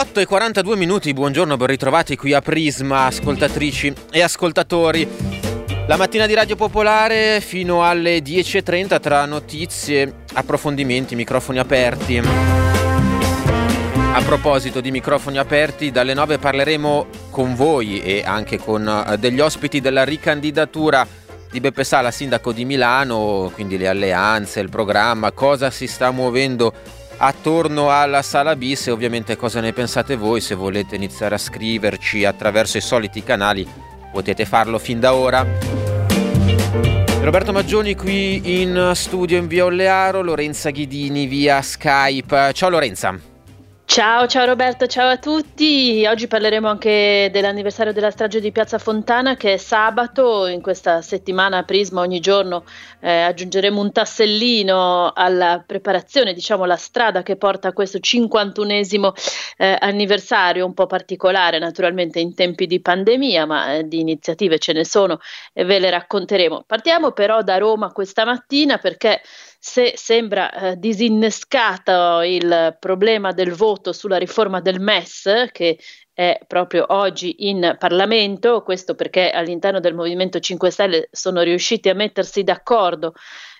Le 8 e 42 minuti, buongiorno, ben ritrovati qui a Prisma, ascoltatrici e ascoltatori. La mattina di Radio Popolare fino alle 10.30 tra notizie, approfondimenti, microfoni aperti. A proposito di microfoni aperti, dalle 9 parleremo con voi e anche con eh, degli ospiti della ricandidatura di Beppe Sala, sindaco di Milano, quindi le alleanze, il programma, cosa si sta muovendo attorno alla sala bis e ovviamente cosa ne pensate voi se volete iniziare a scriverci attraverso i soliti canali potete farlo fin da ora Roberto Maggioni qui in studio in via Ollearo, Lorenza Ghidini via Skype. Ciao Lorenza. Ciao, ciao Roberto, ciao a tutti. Oggi parleremo anche dell'anniversario della strage di Piazza Fontana che è sabato. In questa settimana Prisma ogni giorno eh, aggiungeremo un tassellino alla preparazione, diciamo la strada che porta a questo 51esimo eh, anniversario, un po' particolare naturalmente in tempi di pandemia, ma eh, di iniziative ce ne sono e ve le racconteremo. Partiamo però da Roma questa mattina perché se sembra eh, disinnescato il problema del voto sulla riforma del MES, che è proprio oggi in Parlamento, questo perché all'interno del Movimento 5 Stelle sono riusciti a mettersi d'accordo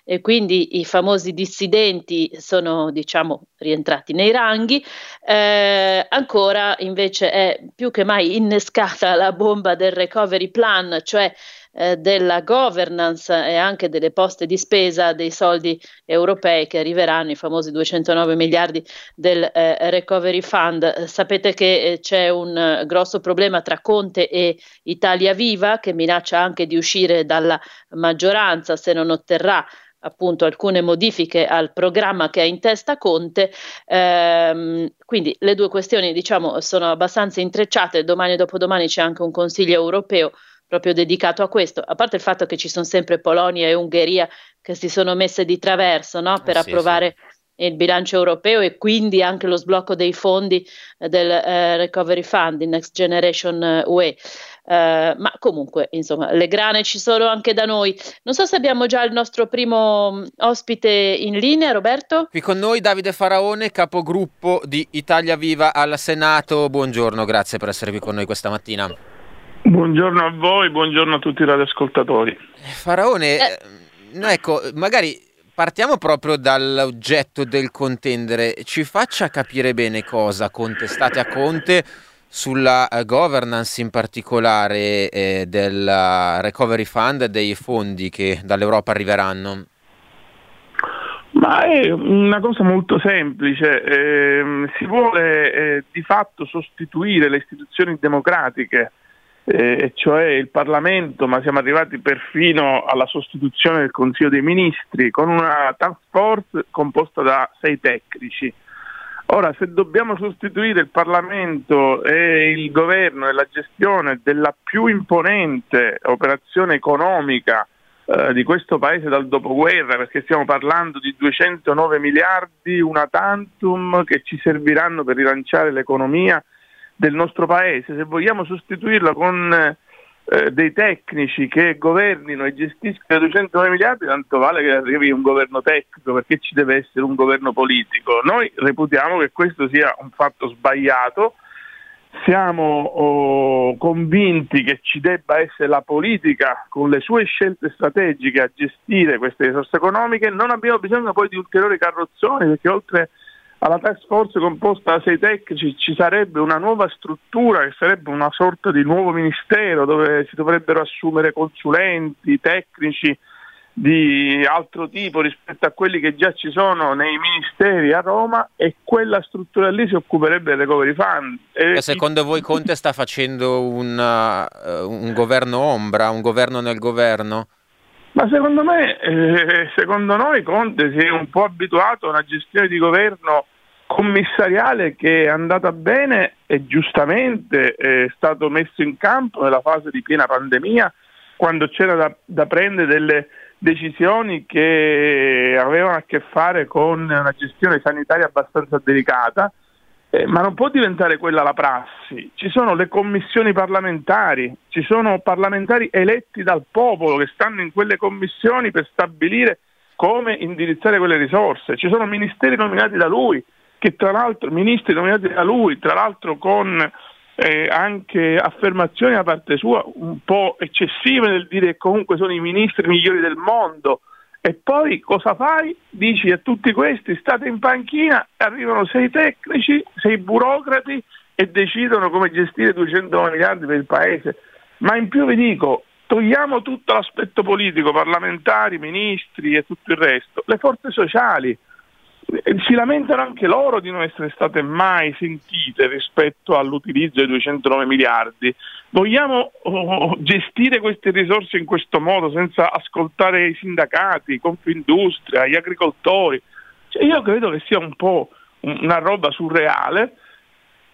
e quindi i famosi dissidenti sono diciamo rientrati nei ranghi, eh, ancora invece è più che mai innescata la bomba del recovery plan, cioè eh, della governance e anche delle poste di spesa dei soldi europei che arriveranno, i famosi 209 miliardi del eh, Recovery Fund. Sapete che eh, c'è un eh, grosso problema tra Conte e Italia Viva che minaccia anche di uscire dalla maggioranza se non otterrà appunto alcune modifiche al programma che ha in testa Conte. Ehm, quindi le due questioni diciamo sono abbastanza intrecciate. Domani e dopodomani c'è anche un Consiglio europeo proprio dedicato a questo, a parte il fatto che ci sono sempre Polonia e Ungheria che si sono messe di traverso no? per eh sì, approvare sì. il bilancio europeo e quindi anche lo sblocco dei fondi eh, del eh, Recovery Fund, il Next Generation eh, UE. Uh, ma comunque, insomma, le grane ci sono anche da noi. Non so se abbiamo già il nostro primo mm, ospite in linea, Roberto. Qui con noi Davide Faraone, capogruppo di Italia Viva al Senato. Buongiorno, grazie per essere qui con noi questa mattina. Buongiorno a voi, buongiorno a tutti i radioascoltatori. Faraone, eh. ecco, magari partiamo proprio dall'oggetto del contendere. Ci faccia capire bene cosa contestate a Conte sulla uh, governance in particolare eh, del Recovery Fund e dei fondi che dall'Europa arriveranno. Ma è una cosa molto semplice, eh, si vuole eh, di fatto sostituire le istituzioni democratiche eh, cioè il Parlamento, ma siamo arrivati perfino alla sostituzione del Consiglio dei Ministri con una task force composta da sei tecnici. Ora, se dobbiamo sostituire il Parlamento e il governo e la gestione della più imponente operazione economica eh, di questo paese dal dopoguerra, perché stiamo parlando di 209 miliardi, una tantum che ci serviranno per rilanciare l'economia del nostro paese, se vogliamo sostituirla con eh, dei tecnici che governino e gestiscono 209 miliardi, tanto vale che arrivi un governo tecnico, perché ci deve essere un governo politico. Noi reputiamo che questo sia un fatto sbagliato, siamo oh, convinti che ci debba essere la politica con le sue scelte strategiche a gestire queste risorse economiche, non abbiamo bisogno poi di ulteriori carrozzoni perché oltre alla task force composta da sei tecnici ci sarebbe una nuova struttura che sarebbe una sorta di nuovo ministero dove si dovrebbero assumere consulenti, tecnici di altro tipo rispetto a quelli che già ci sono nei ministeri a Roma e quella struttura lì si occuperebbe del recovery fund. E secondo voi Conte sta facendo una, uh, un governo ombra, un governo nel governo? Ma secondo me, eh, secondo noi Conte si è un po' abituato a una gestione di governo commissariale che è andata bene e giustamente è stato messo in campo nella fase di piena pandemia, quando c'era da, da prendere delle decisioni che avevano a che fare con una gestione sanitaria abbastanza delicata, eh, ma non può diventare quella la prassi. Ci sono le commissioni parlamentari, ci sono parlamentari eletti dal popolo che stanno in quelle commissioni per stabilire come indirizzare quelle risorse, ci sono ministeri nominati da lui, che tra l'altro ministri nominati da lui, tra l'altro con eh, anche affermazioni da parte sua un po' eccessive nel dire che comunque sono i ministri migliori del mondo. E poi cosa fai? Dici a tutti questi state in panchina, arrivano sei tecnici, sei burocrati e decidono come gestire 200 miliardi per il paese. Ma in più vi dico, togliamo tutto l'aspetto politico, parlamentari, ministri e tutto il resto, le forze sociali si lamentano anche loro di non essere state mai sentite rispetto all'utilizzo dei 209 miliardi. Vogliamo oh, gestire queste risorse in questo modo senza ascoltare i sindacati, Confindustria, gli agricoltori? Cioè, io credo che sia un po' una roba surreale.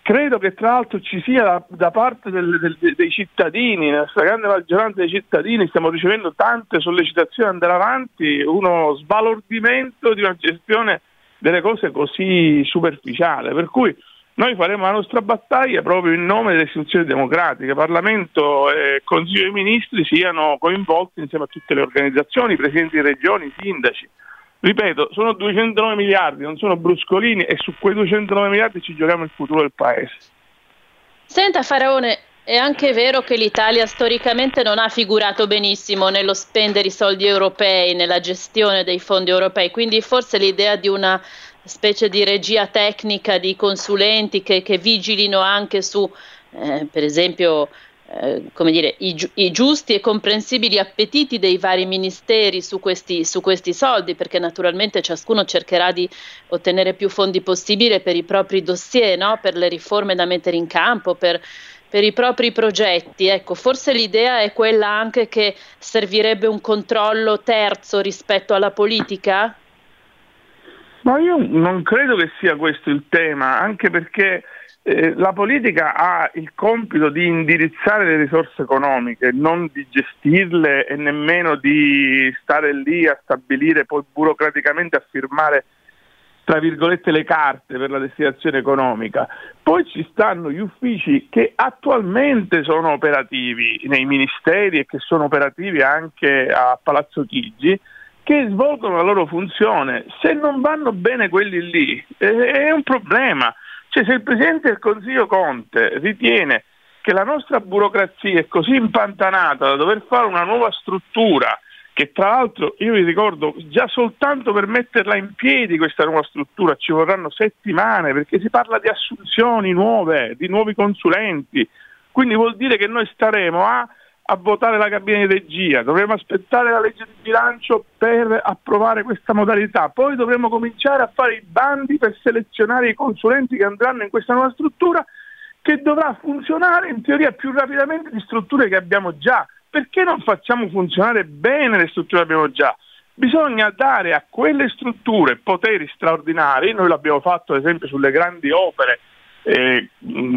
Credo che tra l'altro ci sia da, da parte del, del, dei cittadini, nella stragrande maggioranza dei cittadini, stiamo ricevendo tante sollecitazioni ad andare avanti, uno sbalordimento di una gestione delle cose così superficiali, per cui noi faremo la nostra battaglia proprio in nome delle istituzioni democratiche, Parlamento e Consiglio dei Ministri siano coinvolti insieme a tutte le organizzazioni, presidenti di regioni, sindaci. Ripeto, sono 209 miliardi, non sono bruscolini e su quei 209 miliardi ci giochiamo il futuro del Paese. Senta Faraone, è anche vero che l'Italia storicamente non ha figurato benissimo nello spendere i soldi europei, nella gestione dei fondi europei, quindi forse l'idea di una specie di regia tecnica di consulenti che, che vigilino anche su, eh, per esempio, eh, come dire, i, i, giusti e comprensibili appetiti dei vari ministeri su questi, su questi, soldi, perché naturalmente ciascuno cercherà di ottenere più fondi possibile per i propri dossier, no? per le riforme da mettere in campo, per per i propri progetti. Ecco, forse l'idea è quella anche che servirebbe un controllo terzo rispetto alla politica? Ma io non credo che sia questo il tema, anche perché eh, la politica ha il compito di indirizzare le risorse economiche, non di gestirle e nemmeno di stare lì a stabilire poi burocraticamente a firmare tra virgolette le carte per la destinazione economica. Poi ci stanno gli uffici che attualmente sono operativi nei ministeri e che sono operativi anche a Palazzo Chigi che svolgono la loro funzione. Se non vanno bene quelli lì è un problema. Cioè, se il Presidente del Consiglio Conte ritiene che la nostra burocrazia è così impantanata da dover fare una nuova struttura che tra l'altro io vi ricordo già soltanto per metterla in piedi questa nuova struttura ci vorranno settimane perché si parla di assunzioni nuove, di nuovi consulenti, quindi vuol dire che noi staremo a, a votare la cabina di regia, dovremo aspettare la legge di bilancio per approvare questa modalità, poi dovremo cominciare a fare i bandi per selezionare i consulenti che andranno in questa nuova struttura che dovrà funzionare in teoria più rapidamente di strutture che abbiamo già perché non facciamo funzionare bene le strutture che abbiamo già? Bisogna dare a quelle strutture poteri straordinari, noi l'abbiamo fatto ad esempio sulle grandi opere, eh,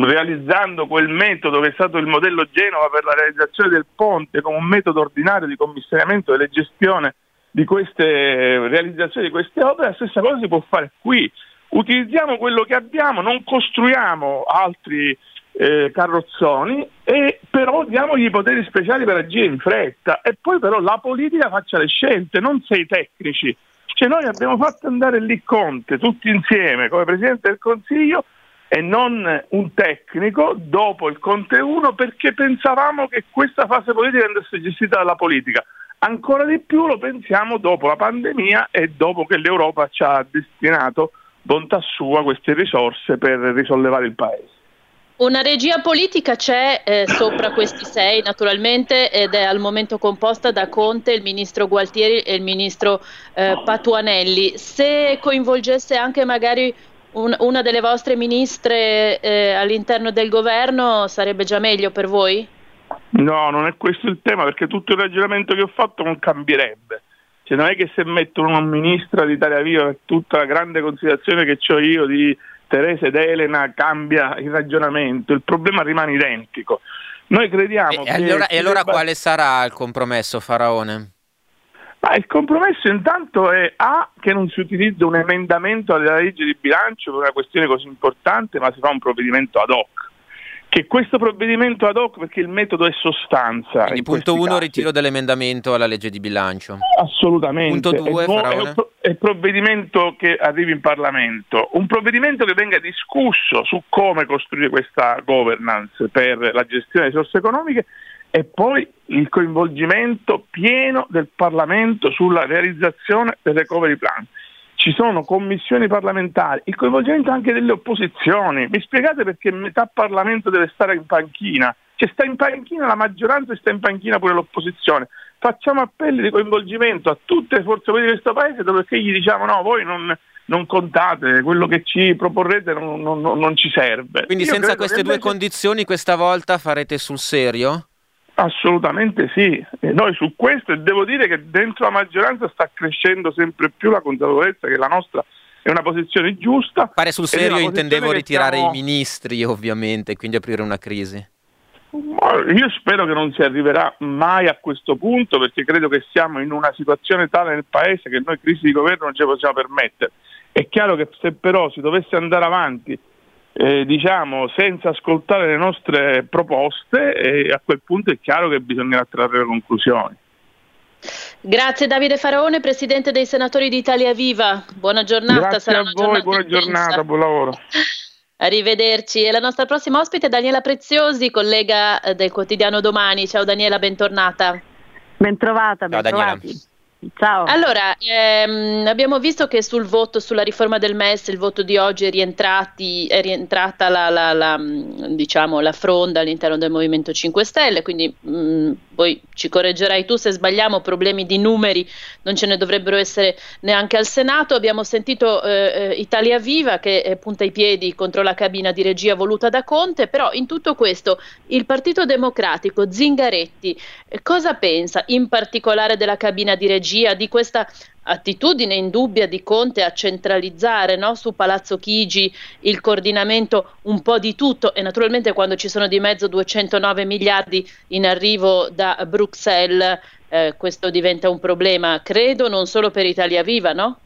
realizzando quel metodo che è stato il modello Genova per la realizzazione del ponte come un metodo ordinario di commissariamento e gestione di queste realizzazioni di queste opere, la stessa cosa si può fare qui. Utilizziamo quello che abbiamo, non costruiamo altri eh, carrozzoni e però diamogli i poteri speciali per agire in fretta e poi però la politica faccia le scelte, non sei tecnici. Cioè noi abbiamo fatto andare lì Conte tutti insieme come Presidente del Consiglio e non un tecnico dopo il Conte 1 perché pensavamo che questa fase politica andasse gestita dalla politica. Ancora di più lo pensiamo dopo la pandemia e dopo che l'Europa ci ha destinato bontà sua queste risorse per risollevare il Paese. Una regia politica c'è eh, sopra questi sei, naturalmente, ed è al momento composta da Conte, il ministro Gualtieri e il ministro eh, Patuanelli. Se coinvolgesse anche magari un, una delle vostre ministre eh, all'interno del governo, sarebbe già meglio per voi? No, non è questo il tema, perché tutto il ragionamento che ho fatto non cambierebbe. Cioè, non è che se metto una ministra di Italia Viva per tutta la grande considerazione che ho io di Teresa ed Elena cambia il ragionamento, il problema rimane identico. Noi crediamo e, che... Allora, e allora debba... quale sarà il compromesso, Faraone? Ma il compromesso intanto è A, che non si utilizza un emendamento alla legge di bilancio per una questione così importante, ma si fa un provvedimento ad hoc. Che questo provvedimento ad hoc perché il metodo è sostanza. Quindi punto 1 ritiro dell'emendamento alla legge di bilancio. Assolutamente. Punto 2 è, è, è il provvedimento che arrivi in Parlamento, un provvedimento che venga discusso su come costruire questa governance per la gestione delle risorse economiche e poi il coinvolgimento pieno del Parlamento sulla realizzazione del recovery plan ci sono commissioni parlamentari, il coinvolgimento anche delle opposizioni. Mi spiegate perché metà Parlamento deve stare in panchina? Cioè sta in panchina la maggioranza e sta in panchina pure l'opposizione. Facciamo appelli di coinvolgimento a tutte le forze politiche di questo paese dove gli diciamo no, voi non, non contate, quello che ci proporrete non, non, non ci serve. Quindi Io senza queste due condizioni questa volta farete sul serio? Assolutamente sì, e noi su questo devo dire che dentro la maggioranza sta crescendo sempre più la consapevolezza che la nostra è una posizione giusta. Fare sul serio intendevo ritirare stiamo... i ministri ovviamente, quindi aprire una crisi. Io spero che non si arriverà mai a questo punto perché credo che siamo in una situazione tale nel Paese che noi crisi di governo non ce la possiamo permettere. È chiaro che se però si dovesse andare avanti eh, diciamo, senza ascoltare le nostre proposte e a quel punto è chiaro che bisognerà trarre le conclusioni. Grazie Davide Faraone, Presidente dei Senatori d'Italia Viva. Buona giornata. Grazie Sarà a voi, buona intensa. giornata, buon lavoro. Arrivederci. E la nostra prossima ospite è Daniela Preziosi, collega eh, del quotidiano Domani. Ciao Daniela, bentornata. Bentrovata, bentrovati. Ciao, Ciao. Allora, ehm, abbiamo visto che sul voto sulla riforma del MES, il voto di oggi è, è rientrata la, la, la, diciamo, la, fronda all'interno del Movimento 5 Stelle, quindi mh, mm, poi ci correggerai tu se sbagliamo, problemi di numeri non ce ne dovrebbero essere neanche al Senato. Abbiamo sentito eh, eh Italia Viva che eh, punta i piedi contro la cabina di regia voluta da Conte, però in tutto questo il Partito Democratico, Zingaretti, eh, cosa pensa in particolare della cabina di regia? Strategia, di questa attitudine indubbia di Conte a centralizzare no, su Palazzo Chigi il coordinamento un po' di tutto e naturalmente quando ci sono di mezzo 209 miliardi in arrivo da Bruxelles eh, questo diventa un problema, credo, non solo per Italia Viva, no?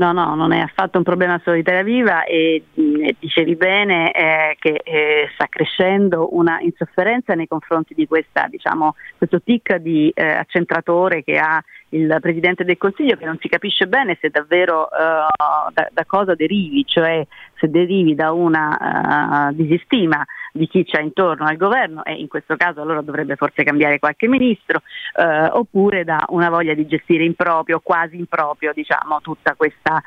No, no, non è affatto un problema solo di Italia Viva e eh, dicevi bene eh, che eh, sta crescendo una insofferenza nei confronti di questa, diciamo, questo tic di eh, accentratore che ha il Presidente del Consiglio che non si capisce bene se davvero uh, da, da, cosa derivi, cioè se derivi da una uh, disistima di chi c'è intorno al governo e in questo caso allora dovrebbe forse cambiare qualche ministro, uh, oppure da una voglia di gestire in proprio, quasi in proprio, diciamo, tutta questa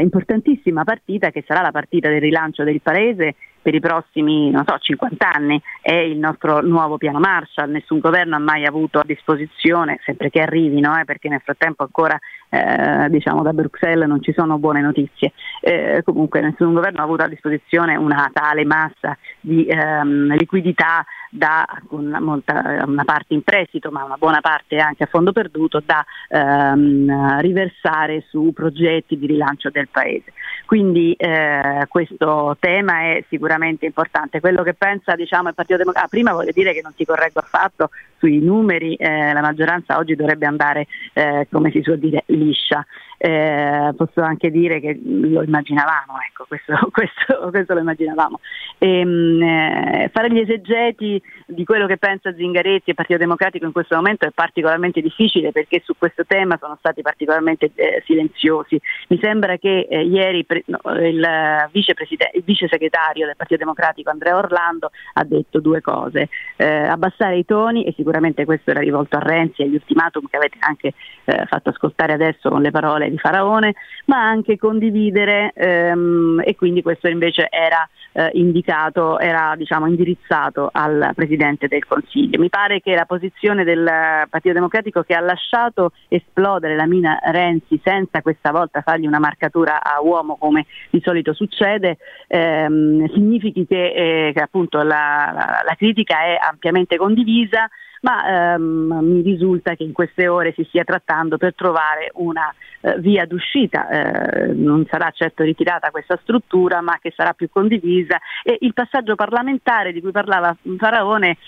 importantissima partita che sarà la partita del rilancio del Paese per i prossimi non so, 50 anni è il nostro nuovo piano Marshall, nessun governo ha mai avuto a disposizione, sempre che arrivino, eh, perché nel frattempo ancora eh, diciamo da Bruxelles non ci sono buone notizie, eh, comunque nessun governo ha avuto a disposizione una tale massa di ehm, liquidità da una, molta, una, parte in prestito, ma una buona parte anche a fondo perduto, da ehm, riversare su progetti di rilancio del Paese. Quindi eh, questo tema è sicuramente importante. Quello che pensa diciamo, il Partito Democratico, ah, prima voglio dire che non ti correggo affatto sui numeri, eh, la maggioranza oggi dovrebbe andare, eh, come si suol dire, liscia eh, posso anche dire che lo immaginavamo, ecco, questo, questo, questo lo immaginavamo. E, ehm, mh, eh, fare gli esegeti di quello che pensa Zingaretti e Partito Democratico in questo momento è particolarmente difficile perché su questo tema sono stati particolarmente eh, silenziosi. Mi sembra che eh, ieri pre- no, il, vice il vice segretario del Partito Democratico Andrea Orlando ha detto due cose, eh, abbassare i toni e sicuramente questo era rivolto a Renzi e agli ultimatum che avete anche eh, fatto ascoltare adesso con le parole di Faraone, ma anche condividere ehm, e quindi questo invece era eh, indicato, era diciamo, indirizzato al Presidente del Consiglio. Mi pare che la posizione del Partito Democratico che ha lasciato esplodere la mina Renzi senza questa volta fargli una marcatura a uomo come di solito succede, ehm, significhi che, eh, che appunto la, la, la critica è ampiamente condivisa ma ehm, mi risulta che in queste ore si stia trattando per trovare una eh, via d'uscita, eh, non sarà certo ritirata questa struttura ma che sarà più condivisa. E il passaggio parlamentare di cui parlava Faraone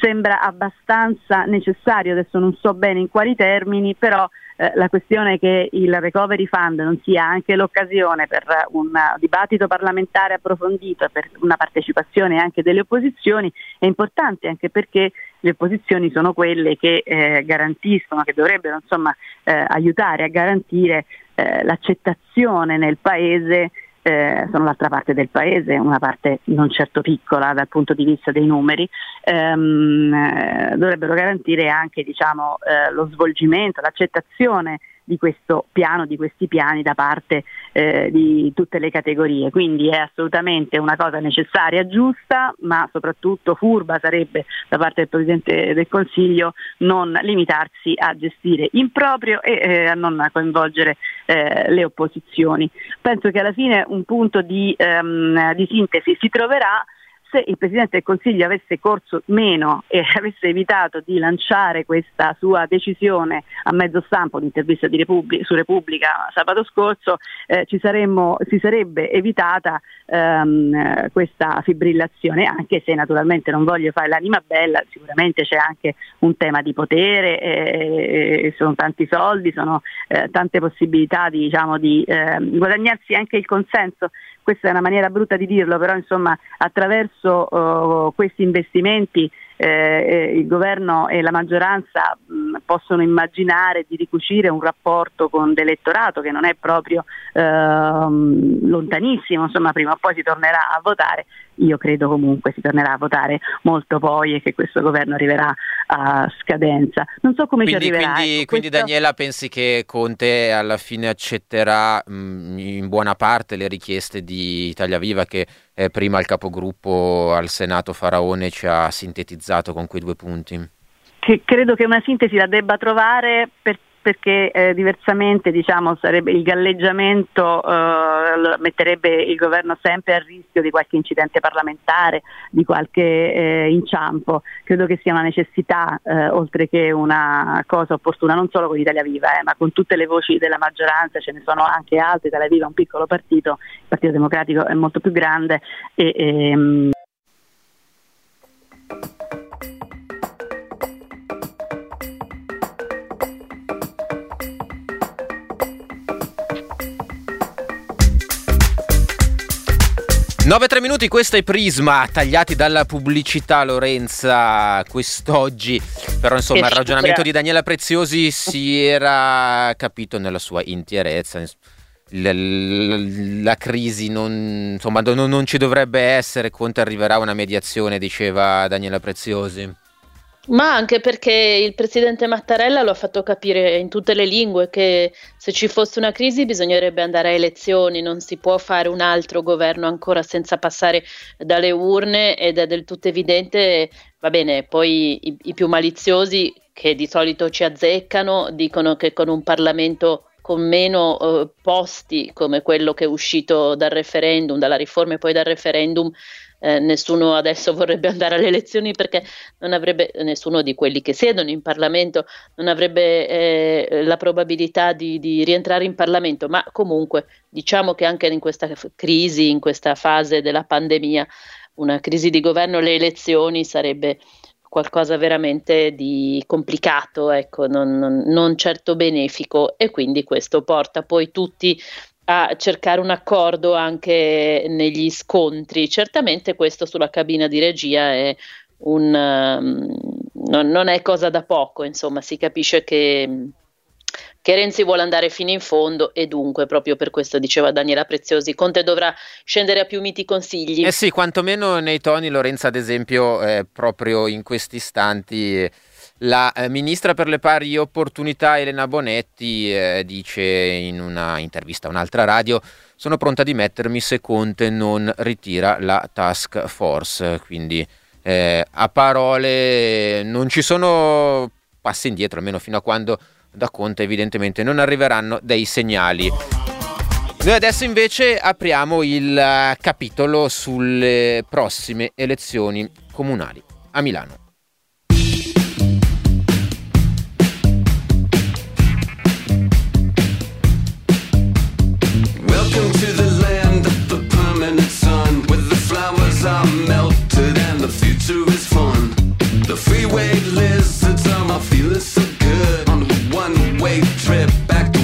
sembra abbastanza necessario, adesso non so bene in quali termini, però eh, la questione che il Recovery Fund non sia anche l'occasione per un dibattito parlamentare approfondito, per una partecipazione anche delle opposizioni, è importante anche perché le opposizioni sono quelle che eh, garantiscono, che dovrebbero insomma, eh, aiutare a garantire eh, l'accettazione nel Paese eh, sono l'altra parte del paese, una parte non certo piccola dal punto di vista dei numeri, ehm, eh, dovrebbero garantire anche diciamo, eh, lo svolgimento, l'accettazione di questo piano, di questi piani da parte eh, di tutte le categorie. Quindi è assolutamente una cosa necessaria, giusta, ma soprattutto furba sarebbe da parte del Presidente del Consiglio non limitarsi a gestire in proprio e eh, a non coinvolgere eh, le opposizioni. Penso che alla fine un punto di, ehm, di sintesi si troverà se il Presidente del Consiglio avesse corso meno e avesse evitato di lanciare questa sua decisione a mezzo stampo, un'intervista Repubblica, su Repubblica sabato scorso, eh, saremmo, si sarebbe evitata ehm, questa fibrillazione, anche se naturalmente non voglio fare l'anima bella, sicuramente c'è anche un tema di potere, eh, sono tanti soldi, sono eh, tante possibilità di, diciamo, di ehm, guadagnarsi anche il consenso questa è una maniera brutta di dirlo, però insomma attraverso uh, questi investimenti eh, il governo e la maggioranza mh, possono immaginare di ricucire un rapporto con l'elettorato che non è proprio eh, lontanissimo, insomma prima o poi si tornerà a votare, io credo comunque si tornerà a votare molto poi e che questo governo arriverà a scadenza. Non so come quindi, ci arriverà. Quindi, ecco, quindi questo... Daniela pensi che Conte alla fine accetterà mh, in buona parte le richieste di Italia Viva che eh, prima il capogruppo al Senato Faraone ci ha sintetizzato con quei due punti? Che credo che una sintesi la debba trovare per perché eh, diversamente diciamo, sarebbe, il galleggiamento eh, metterebbe il governo sempre a rischio di qualche incidente parlamentare, di qualche eh, inciampo. Credo che sia una necessità, eh, oltre che una cosa opportuna, non solo con Italia Viva, eh, ma con tutte le voci della maggioranza, ce ne sono anche altre, Italia Viva è un piccolo partito, il Partito Democratico è molto più grande. E, e, 9-3 minuti, questo è Prisma, tagliati dalla pubblicità Lorenza quest'oggi, però insomma il ragionamento di Daniela Preziosi si era capito nella sua intierezza, la, la, la crisi non, insomma, non, non ci dovrebbe essere, Conte arriverà a una mediazione, diceva Daniela Preziosi. Ma anche perché il presidente Mattarella lo ha fatto capire in tutte le lingue che se ci fosse una crisi bisognerebbe andare a elezioni, non si può fare un altro governo ancora senza passare dalle urne ed è del tutto evidente, va bene, poi i, i più maliziosi che di solito ci azzeccano dicono che con un Parlamento con meno eh, posti come quello che è uscito dal referendum, dalla riforma e poi dal referendum, eh, nessuno adesso vorrebbe andare alle elezioni perché non avrebbe, nessuno di quelli che siedono in Parlamento non avrebbe eh, la probabilità di, di, rientrare in Parlamento, ma comunque diciamo che anche in questa crisi, in questa fase della pandemia, una crisi di governo, le elezioni sarebbe qualcosa veramente di complicato, ecco, non, non, non certo benefico e quindi questo porta poi tutti a cercare un accordo anche negli scontri. Certamente questo sulla cabina di regia è un, um, non, non, è cosa da poco, insomma, si capisce che, che, Renzi vuole andare fino in fondo e dunque, proprio per questo diceva Daniela Preziosi, Conte dovrà scendere a più miti consigli. Eh sì, quantomeno nei toni, Lorenza, ad esempio, eh, proprio in questi istanti. La eh, ministra per le pari opportunità Elena Bonetti eh, dice in una intervista a un'altra radio sono pronta a dimettermi se Conte non ritira la task force, quindi eh, a parole non ci sono passi indietro, almeno fino a quando da Conte evidentemente non arriveranno dei segnali. Noi adesso invece apriamo il eh, capitolo sulle prossime elezioni comunali a Milano. freeway lizards. Um, I feel it's so good on a one-way trip back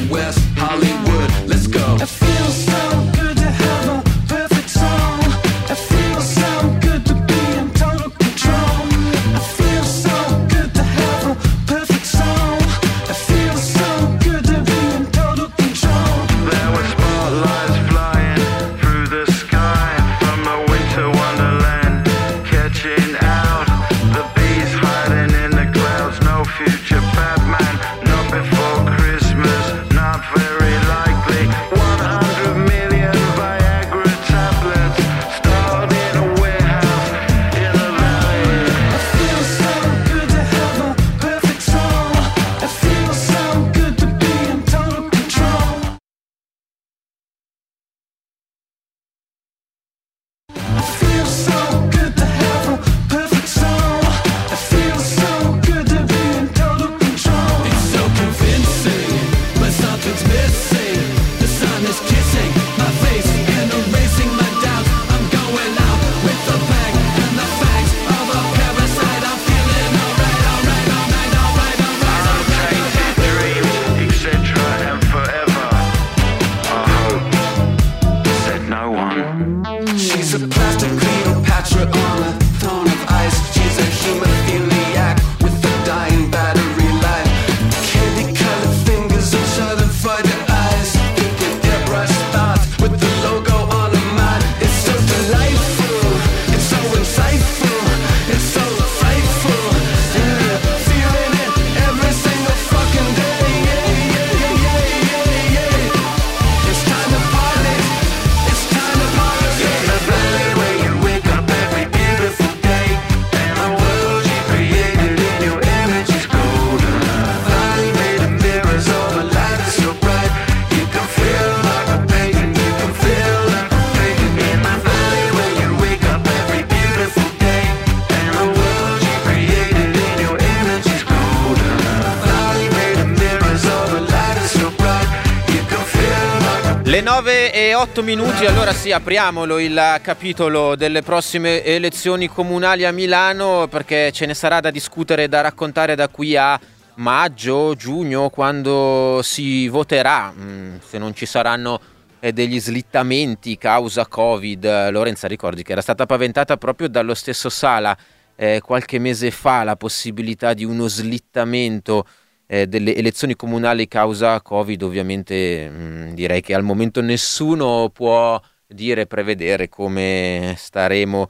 8 minuti, allora sì, apriamolo il capitolo delle prossime elezioni comunali a Milano perché ce ne sarà da discutere e da raccontare da qui a maggio, giugno, quando si voterà, mm, se non ci saranno eh, degli slittamenti causa Covid. Lorenza, ricordi che era stata paventata proprio dallo stesso Sala eh, qualche mese fa la possibilità di uno slittamento eh, delle elezioni comunali causa Covid, ovviamente mh, mm, direi che al momento nessuno può dire, prevedere come staremo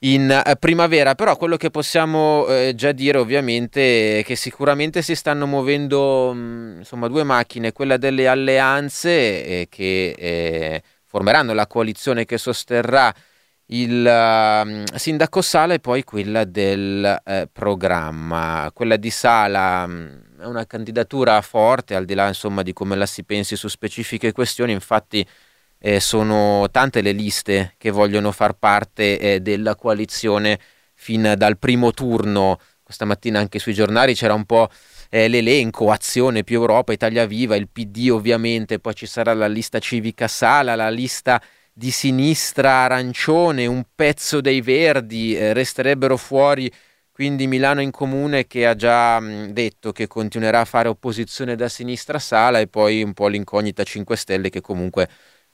in eh, primavera, però quello che possiamo eh, già dire ovviamente è che sicuramente si stanno muovendo mh, mm, insomma due macchine, quella delle alleanze eh, che eh, formeranno la coalizione che sosterrà il uh, sindaco Sala e poi quella del uh, programma. Quella di Sala um, è una candidatura forte, al di là insomma, di come la si pensi su specifiche questioni, infatti eh, sono tante le liste che vogliono far parte eh, della coalizione fin dal primo turno. Questa mattina anche sui giornali c'era un po' eh, l'elenco, Azione più Europa, Italia Viva, il PD ovviamente, poi ci sarà la lista civica Sala, la lista di sinistra arancione, un pezzo dei verdi, eh, resterebbero fuori quindi Milano in comune che ha già mh, detto che continuerà a fare opposizione da sinistra Sala e poi un po' l'incognita 5 Stelle che comunque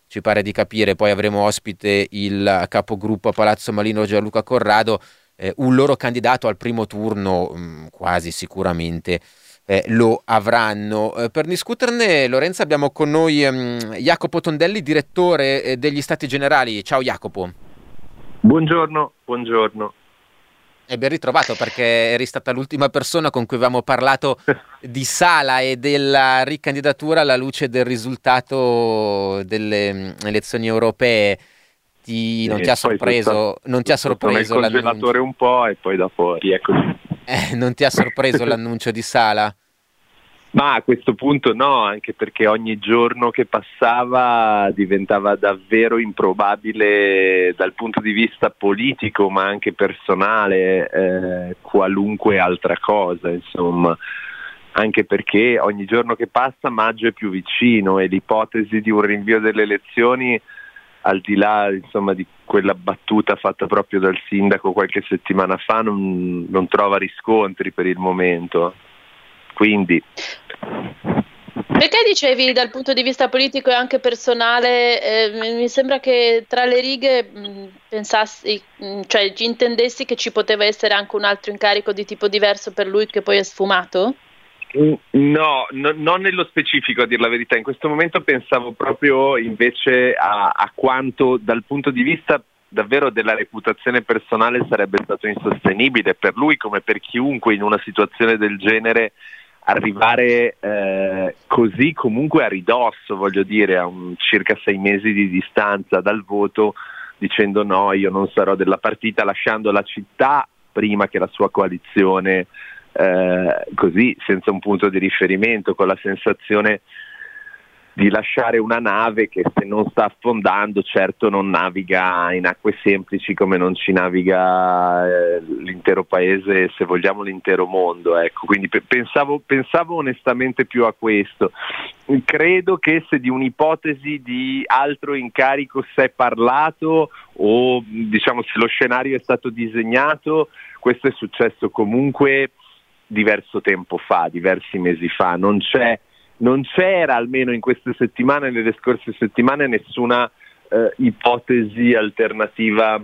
ci pare di capire, poi avremo ospite il capogruppo a Palazzo Malino Gianluca Corrado, eh, un loro candidato al primo turno mh, quasi sicuramente eh, lo avranno. Eh, per discuterne, Lorenzo, abbiamo con noi ehm, Jacopo Tondelli, direttore eh, degli Stati Generali. Ciao Jacopo. Buongiorno, buongiorno. E ben ritrovato perché eri stata l'ultima persona con cui avevamo parlato di Sala e della ricandidatura alla luce del risultato delle mm, elezioni europee. Ti, non, ti sorpreso, tutto, non ti ha sorpreso, non ti ha sorpreso l'annuncio? un po' e poi dopo rieccoci. Eh, non ti ha sorpreso l'annuncio di Sala? Ma a questo punto no, anche perché ogni giorno che passava diventava davvero improbabile dal punto di vista politico, ma anche personale, eh, qualunque altra cosa, insomma. Anche perché ogni giorno che passa maggio è più vicino e l'ipotesi di un rinvio delle elezioni, al di là insomma, di quella battuta fatta proprio dal sindaco qualche settimana fa, non, non trova riscontri per il momento. Quindi perché dicevi dal punto di vista politico e anche personale, eh, mi sembra che tra le righe mh, pensassi, mh, cioè intendessi che ci poteva essere anche un altro incarico di tipo diverso per lui che poi è sfumato? No, no, non nello specifico a dire la verità, in questo momento pensavo proprio invece a, a quanto dal punto di vista davvero della reputazione personale sarebbe stato insostenibile per lui come per chiunque in una situazione del genere arrivare eh, così comunque a ridosso, voglio dire, a un circa sei mesi di distanza dal voto, dicendo no, io non sarò della partita, lasciando la città prima che la sua coalizione, eh, così senza un punto di riferimento, con la sensazione di lasciare una nave che se non sta affondando certo non naviga in acque semplici come non ci naviga eh, l'intero paese, se vogliamo l'intero mondo. Ecco. Quindi pe- pensavo, pensavo, onestamente più a questo. Credo che se di un'ipotesi di altro incarico si è parlato o diciamo se lo scenario è stato disegnato, questo è successo comunque diverso tempo fa, diversi mesi fa. Non non c'era almeno in queste settimane, nelle scorse settimane, nessuna eh, ipotesi alternativa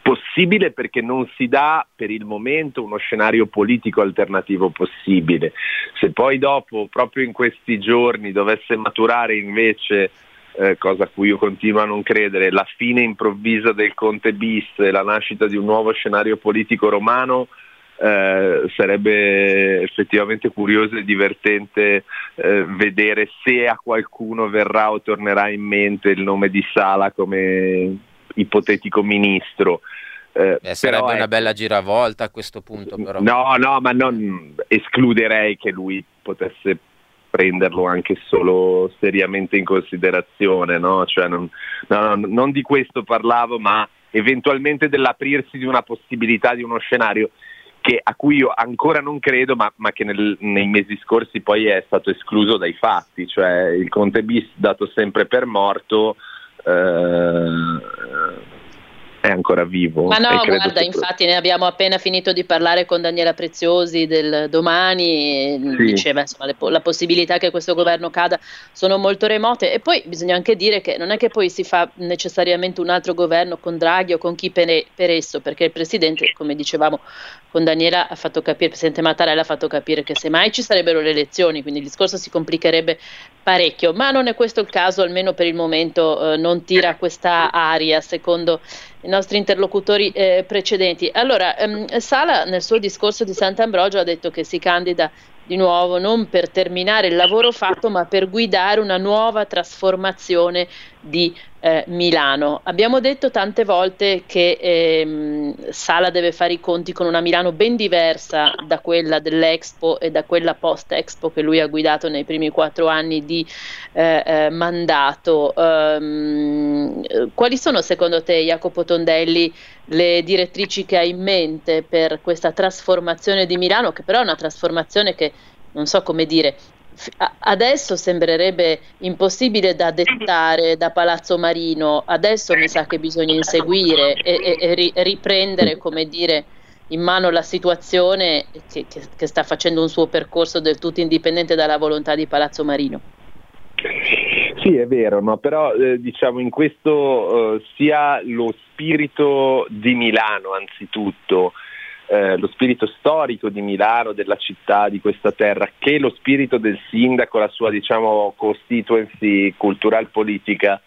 possibile perché non si dà per il momento uno scenario politico alternativo possibile. Se poi dopo, proprio in questi giorni, dovesse maturare invece, eh, cosa a cui io continuo a non credere, la fine improvvisa del Conte bis e la nascita di un nuovo scenario politico romano, eh, sarebbe effettivamente curioso e divertente eh, vedere se a qualcuno verrà o tornerà in mente il nome di Sala come ipotetico ministro. Eh, eh, sarebbe però, una ecco, bella giravolta a questo punto, però. No, no, ma non escluderei che lui potesse prenderlo anche solo seriamente in considerazione, no? Cioè non, no, no, non di questo parlavo, ma eventualmente dell'aprirsi di una possibilità di uno scenario che, a cui io ancora non credo, ma, ma che nel, nei mesi scorsi poi è stato escluso dai fatti, cioè il Conte bis dato sempre per morto. Eh, è ancora vivo. Ma no, guarda, infatti ne abbiamo appena finito di parlare con Daniela Preziosi del domani, sì. diceva insomma le, la possibilità che questo governo cada sono molto remote e poi bisogna anche dire che non è che poi si fa necessariamente un altro governo con Draghi o con chi per, per esso, perché il Presidente, come dicevamo con Daniela, ha fatto capire, il Presidente Mattarella ha fatto capire che semmai ci sarebbero le elezioni, quindi il discorso si complicherebbe parecchio, ma non è questo il caso, almeno per il momento eh, non tira questa aria, secondo i nostri interlocutori eh, precedenti. Allora, ehm, Sala nel suo discorso di Sant'Ambrogio ha detto che si candida di nuovo non per terminare il lavoro fatto, ma per guidare una nuova trasformazione di eh, Milano. Abbiamo detto tante volte che ehm, Sala deve fare i conti con una Milano ben diversa da quella dell'Expo e da quella post-Expo che lui ha guidato nei primi quattro anni di eh, eh, mandato. Um, quali sono secondo te, Jacopo Tondelli, le direttrici che ha in mente per questa trasformazione di Milano, che però è una trasformazione che non so come dire, adesso sembrerebbe impossibile da dettare da Palazzo Marino, adesso mi sa che bisogna inseguire e, e, e riprendere, come dire, in mano la situazione che, che, che, sta facendo un suo percorso del tutto indipendente dalla volontà di Palazzo Marino. Sì, è vero, no? però eh, diciamo in questo eh, sia lo spirito di Milano anzitutto, eh, lo spirito storico di Milano, della città, di questa terra, che lo spirito del sindaco, la sua diciamo, constituency cultural politica,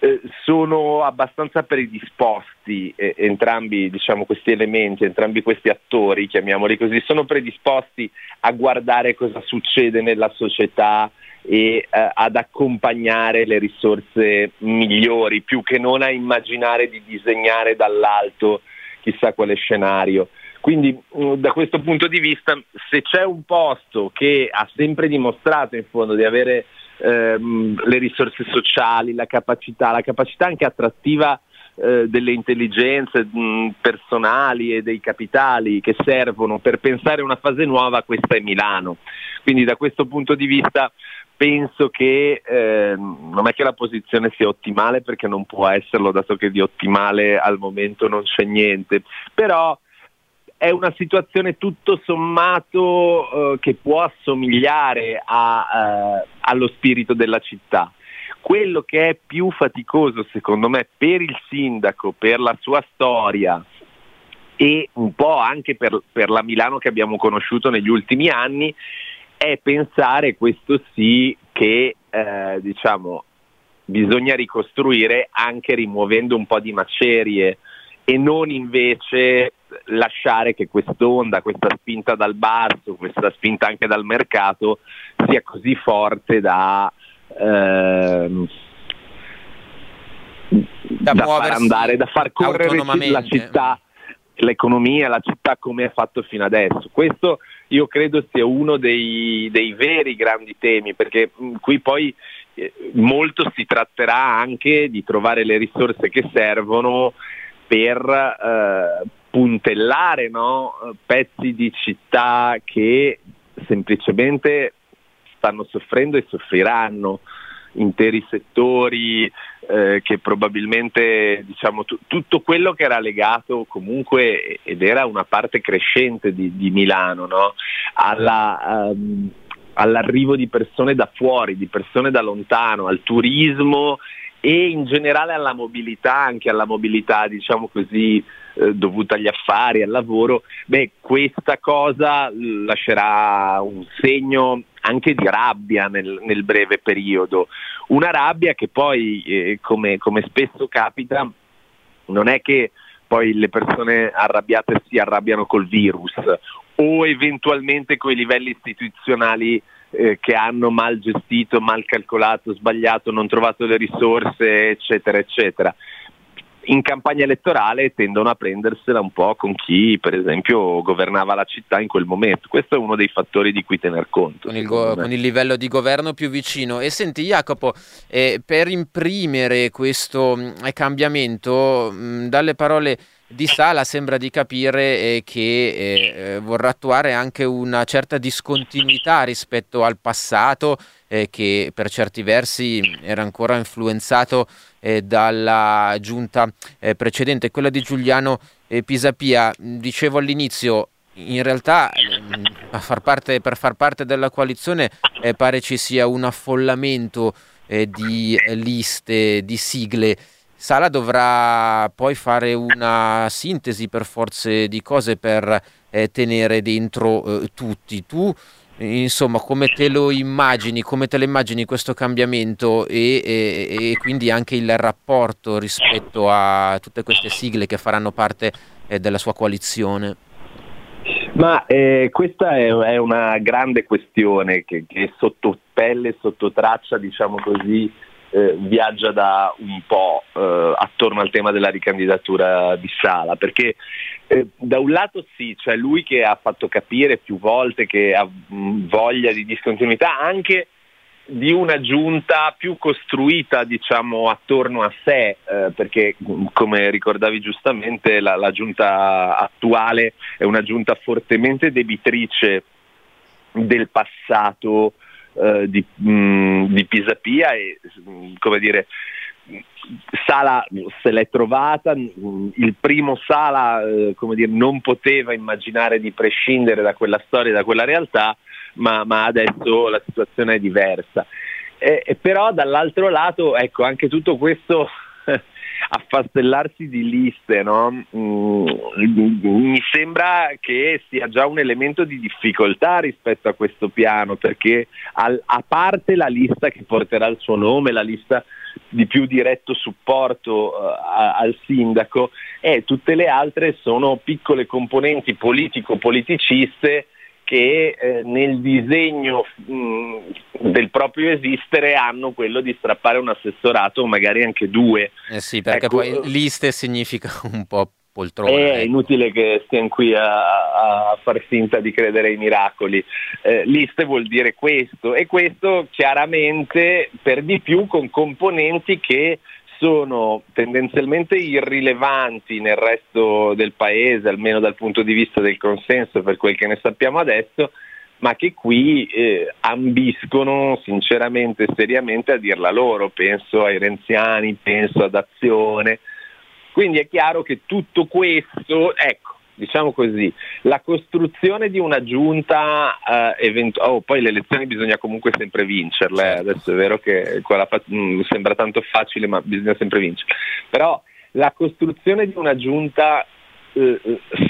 eh, sono abbastanza predisposti eh, entrambi diciamo, questi elementi, entrambi questi attori, chiamiamoli così, sono predisposti a guardare cosa succede nella società e eh, ad accompagnare le risorse migliori, più che non a immaginare di disegnare dall'alto chissà quale scenario. Quindi mm, da questo punto di vista, se c'è un posto che ha sempre dimostrato in fondo di avere ehm, le risorse sociali, la capacità, la capacità anche attrattiva eh, delle intelligenze mh, mm, personali e dei capitali che servono per pensare una fase nuova, questa è Milano. Quindi da questo punto di vista penso che eh, non è che la posizione sia ottimale perché non può esserlo dato che di ottimale al momento non c'è niente, però è una situazione tutto sommato eh, che può assomigliare a, eh, allo spirito della città. Quello che è più faticoso secondo me per il sindaco, per la sua storia e un po' anche per, per la Milano che abbiamo conosciuto negli ultimi anni, è pensare questo sì che eh, diciamo, bisogna ricostruire anche rimuovendo un po' di macerie e non invece lasciare che quest'onda, questa spinta dal basso, questa spinta anche dal mercato sia così forte da, ehm, da, da far andare, da far correre la città, l'economia, la città come è fatto fino adesso. Questo io credo sia uno dei, dei veri grandi temi, perché mh, qui poi eh, molto si tratterà anche di trovare le risorse che servono per eh, puntellare no? pezzi di città che semplicemente stanno soffrendo e soffriranno interi settori eh, che probabilmente diciamo, t- tutto quello che era legato comunque ed era una parte crescente di, di Milano no? Alla, um, all'arrivo di persone da fuori, di persone da lontano, al turismo e in generale alla mobilità, anche alla mobilità diciamo così eh, dovuta agli affari, al lavoro, beh questa cosa lascerà un segno anche di rabbia nel, nel breve periodo, una rabbia che poi eh, come, come spesso capita non è che poi le persone arrabbiate si arrabbiano col virus o eventualmente con i livelli istituzionali eh, che hanno mal gestito, mal calcolato, sbagliato, non trovato le risorse, eccetera, eccetera. In campagna elettorale tendono a prendersela un po' con chi, per esempio, governava la città in quel momento. Questo è uno dei fattori di cui tener conto. Con il, go- con il livello di governo più vicino. E senti, Jacopo, eh, per imprimere questo mm, cambiamento, mh, mm, dalle parole di Sala sembra di capire eh, che eh, eh, vorrà attuare anche una certa discontinuità rispetto al passato eh, che per certi versi era ancora influenzato eh, dalla giunta eh, precedente, quella di Giuliano Pisapia. Dicevo all'inizio, in realtà far parte, per far parte della coalizione pare ci sia un affollamento di liste, di sigle. Sala dovrà poi fare una sintesi per forze di cose per eh, tenere dentro eh, tutti. Tu, insomma, come te lo immagini, come te lo immagini questo cambiamento e, e, e, quindi anche il rapporto rispetto a tutte queste sigle che faranno parte eh, della sua coalizione? Ma eh, questa è, è, una grande questione che, che sotto pelle, sotto traccia, diciamo così, eh, viaggia da un po' eh, attorno al tema della ricandidatura di Sala, perché eh, da un lato sì, cioè lui che ha fatto capire più volte che ha mm, voglia di discontinuità anche di una giunta più costruita diciamo attorno a sé, eh, perché mm, come ricordavi giustamente la, la giunta attuale è una giunta fortemente debitrice del passato eh, di, mh, mm, di Pisapia e come dire Sala se l'è trovata, il primo Sala eh, dire, non poteva immaginare di prescindere da quella storia, da quella realtà, ma, ma adesso la situazione è diversa. E, e però dall'altro lato, ecco, anche tutto questo affastellarsi di liste, no? mm, mi sembra che sia già un elemento di difficoltà rispetto a questo piano, perché al, a parte la lista che porterà il suo nome, la lista di più diretto supporto uh, al sindaco, e tutte le altre sono piccole componenti politico-politiciste che eh, nel disegno mh, del proprio esistere hanno quello di strappare un assessorato o magari anche due. Eh sì, perché ecco, poi liste significa un po' poltrona. È ecco. inutile che stiamo qui a, a, far finta di credere ai miracoli. Eh, liste vuol dire questo e questo chiaramente per di più con componenti che sono tendenzialmente irrilevanti nel resto del paese, almeno dal punto di vista del consenso per quel che ne sappiamo adesso, ma che qui eh, ambiscono sinceramente e seriamente a dirla loro, penso ai renziani, penso ad Azione. Quindi è chiaro che tutto questo, ecco, diciamo così, la costruzione di una giunta, eh, eventu- oh, poi le elezioni bisogna comunque sempre vincerle, eh. adesso è vero che fa- mh, mm, sembra tanto facile ma bisogna sempre vincere, però la costruzione di una giunta eh,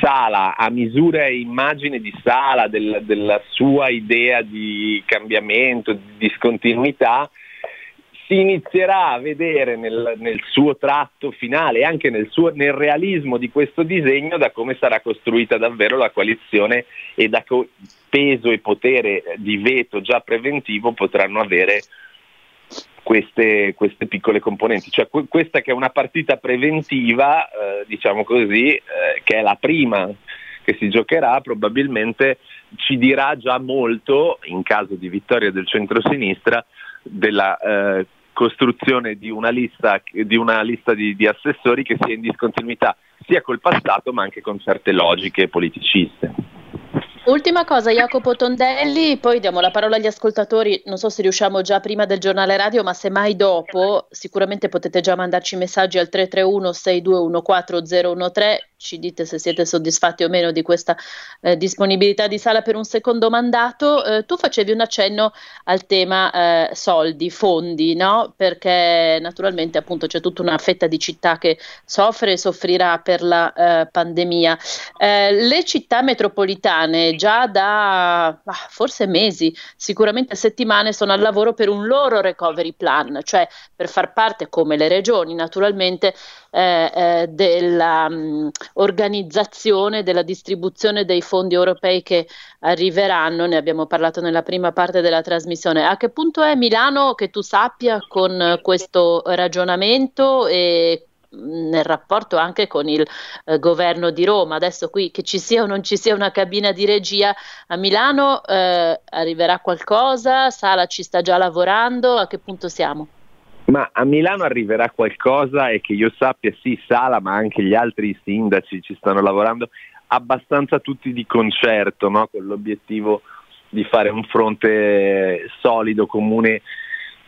Sala, a misura e immagine di Sala, del, della sua idea di cambiamento, di discontinuità, si inizierà a vedere nel, nel suo tratto finale e anche nel, suo, nel, realismo di questo disegno da come sarà costruita davvero la coalizione e da che peso e potere di veto già preventivo potranno avere queste, queste piccole componenti. Cioè que- questa che è una partita preventiva, eh, diciamo così, eh, che è la prima che si giocherà, probabilmente ci dirà già molto, in caso di vittoria del centro-sinistra, della eh, costruzione di una lista, di, una lista di, di assessori che sia in discontinuità sia col passato ma anche con certe logiche politiciste. Ultima cosa, Jacopo Tondelli, poi diamo la parola agli ascoltatori, non so se riusciamo già prima del giornale radio, ma se mai dopo, sicuramente potete già mandarci messaggi al 331 6214 013 ci dite se siete soddisfatti o meno di questa eh, disponibilità di sala per un secondo mandato. Eh, tu facevi un accenno al tema eh, soldi, fondi, no? Perché naturalmente appunto c'è tutta una fetta di città che soffre e soffrirà per la eh, pandemia. Eh, le città metropolitane già da ah, forse mesi, sicuramente settimane sono al lavoro per un loro recovery plan, cioè per far parte come le regioni naturalmente eh, eh, della um, organizzazione, della distribuzione dei fondi europei che arriveranno, ne abbiamo parlato nella prima parte della trasmissione. A che punto è Milano che tu sappia con questo ragionamento e nel rapporto anche con il eh, governo di Roma. Adesso qui che ci sia o non ci sia una cabina di regia a Milano, eh, arriverà qualcosa? Sala ci sta già lavorando? A che punto siamo? Ma a Milano arriverà qualcosa e che io sappia sì, Sala, ma anche gli altri sindaci ci stanno lavorando abbastanza tutti di concerto, no? con l'obiettivo di fare un fronte solido, comune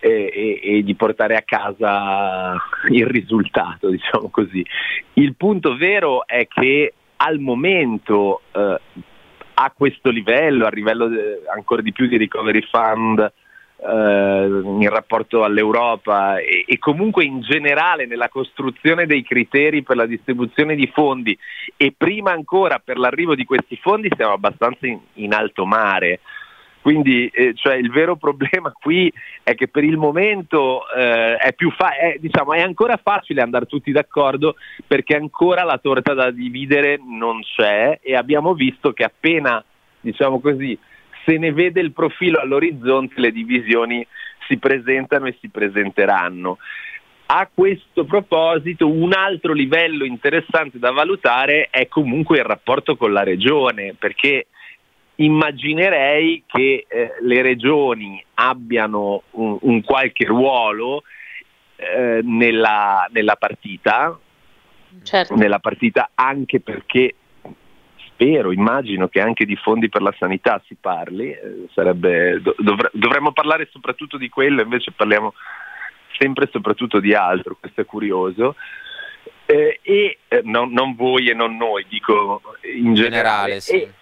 e, e, e, di portare a casa il risultato, diciamo così. Il punto vero è che al momento eh, a questo livello, a livello de, ancora di più di recovery fund, eh, in rapporto all'Europa e, e, comunque in generale nella costruzione dei criteri per la distribuzione di fondi e prima ancora per l'arrivo di questi fondi siamo abbastanza in, in alto mare. Quindi eh, cioè, il vero problema qui è che per il momento eh, è, fa- è, diciamo, è, ancora facile andare tutti d'accordo perché ancora la torta da dividere non c'è e abbiamo visto che appena diciamo così, se ne vede il profilo all'orizzonte le divisioni si presentano e si presenteranno. A questo proposito un altro livello interessante da valutare è comunque il rapporto con la regione perché immaginerei che eh, le regioni abbiano un, un qualche ruolo eh, nella, nella, partita, certo. nella partita anche perché spero, immagino che anche di fondi per la sanità si parli, eh, sarebbe, dovre, dovremmo parlare soprattutto di quello, invece parliamo sempre e soprattutto di altro, questo è curioso. Eh, e eh, non, non, voi e non noi, dico in generale. generale sì. E,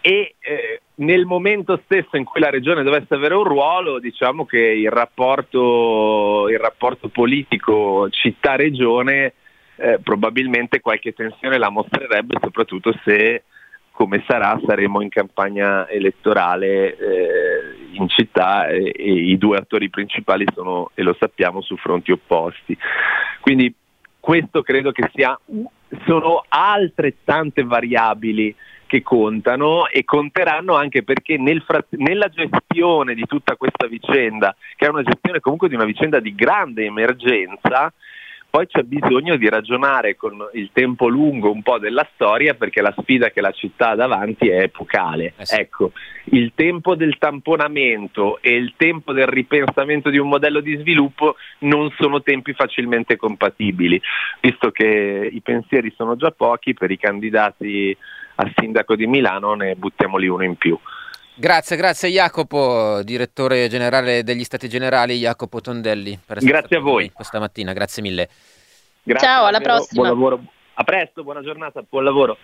e eh, nel momento stesso in cui la regione dovesse avere un ruolo, diciamo che il rapporto, il rapporto politico città-regione eh, probabilmente qualche tensione la mostrerebbe, soprattutto se come sarà saremo in campagna elettorale eh, in città e, e, i due attori principali sono, e lo sappiamo, su fronti opposti. Quindi questo credo che sia, sono altrettante variabili che contano e conteranno anche perché nel frat- nella gestione di tutta questa vicenda, che è una gestione comunque di una vicenda di grande emergenza, poi c'è bisogno di ragionare con il tempo lungo un po' della storia perché la sfida che la città ha davanti è epocale. Eh sì. Ecco, il tempo del tamponamento e il tempo del ripensamento di un modello di sviluppo non sono tempi facilmente compatibili, visto che i pensieri sono già pochi per i candidati al sindaco di Milano ne buttiamoli uno in più. Grazie, grazie Jacopo, direttore generale degli Stati Generali, Jacopo Tondelli. grazie a voi. Questa mattina, grazie mille. Grazie, Ciao, alla prossima. Buon lavoro. A presto, buona giornata, buon lavoro.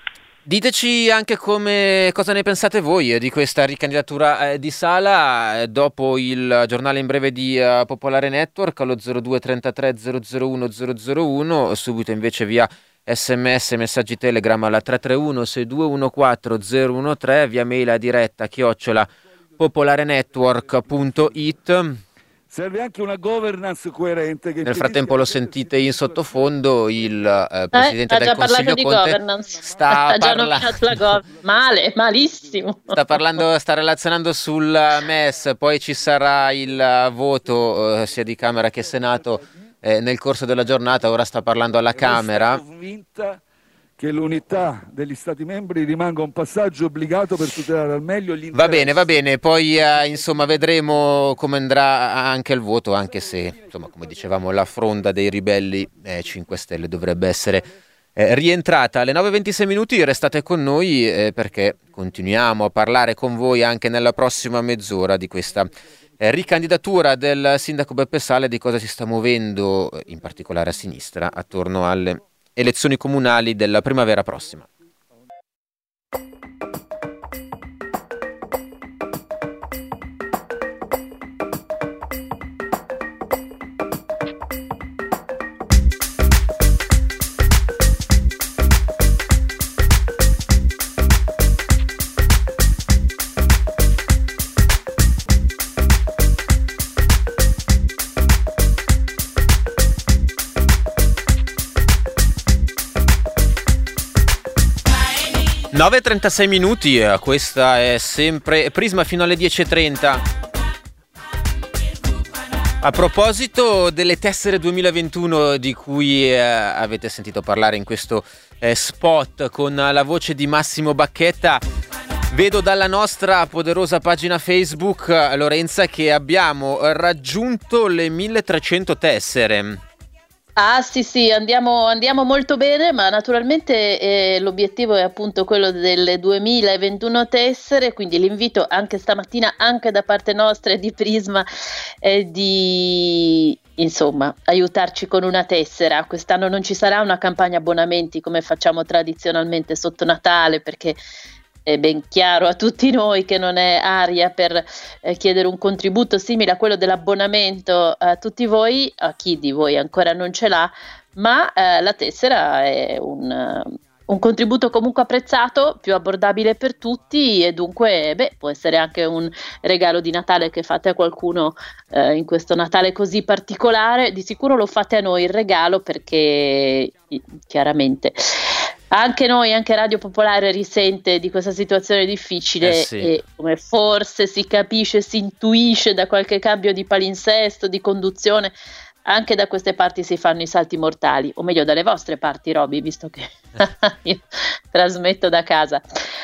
Diteci anche come, cosa ne pensate voi eh, di questa ricandidatura eh, di Sala eh, dopo il giornale in breve di uh, Popolare Network allo 0233 001 001, subito invece via sms messaggi telegram alla 331 6214 013 via mail a diretta chiocciola popolarenetwork.it Serve anche una governance coerente. Nel frattempo lo sentite in sottofondo, il eh, Presidente eh, del Consiglio di Conte governance. sta ha parlando... Gov- male, malissimo. Sta, parlando, sta relazionando sul MES, poi ci sarà il voto eh, sia di Camera che Senato eh, nel corso della giornata, ora sta parlando alla Camera. Che l'unità degli Stati membri rimanga un passaggio obbligato per tutelare al meglio gli interessi. Va bene, va bene, poi eh, insomma vedremo come andrà anche il voto, anche se, insomma, come dicevamo, la fronda dei ribelli eh, 5 Stelle dovrebbe essere rientrata alle 9.26 minuti, restate con noi eh, perché continuiamo a parlare con voi anche nella prossima mezz'ora di questa eh, ricandidatura del sindaco Beppe Sale di cosa si sta muovendo, eh, in particolare a sinistra, attorno alle elezioni comunali della primavera prossima. 9.36 minuti, eh, questa è sempre Prisma fino alle 10.30. A proposito delle tessere 2021 di cui eh, avete sentito parlare in questo eh, spot con la voce di Massimo Bacchetta, Vedo dalla nostra poderosa pagina Facebook, Lorenza, che abbiamo raggiunto le 1300 tessere. Ah sì sì, andiamo, andiamo molto bene, ma naturalmente eh, l'obiettivo è appunto quello delle 2021 tessere, quindi l'invito anche stamattina, anche da parte nostra e di Prisma, è di insomma aiutarci con una tessera. Quest'anno non ci sarà una campagna abbonamenti come facciamo tradizionalmente sotto Natale, perché è ben chiaro a tutti noi che non è aria per eh, chiedere un contributo simile a quello dell'abbonamento a tutti voi, a chi di voi ancora non ce l'ha, ma eh, la tessera è un, un, contributo comunque apprezzato, più abbordabile per tutti e dunque beh, può essere anche un regalo di Natale che fate a qualcuno eh, in questo Natale così particolare. Di sicuro lo fate a noi il regalo perché chiaramente anche noi, anche Radio Popolare risente di questa situazione difficile eh sì. e come forse si capisce, si intuisce da qualche cambio di palinsesto, di conduzione, anche da queste parti si fanno i salti mortali, o meglio dalle vostre parti, Roby, visto che io trasmetto da casa.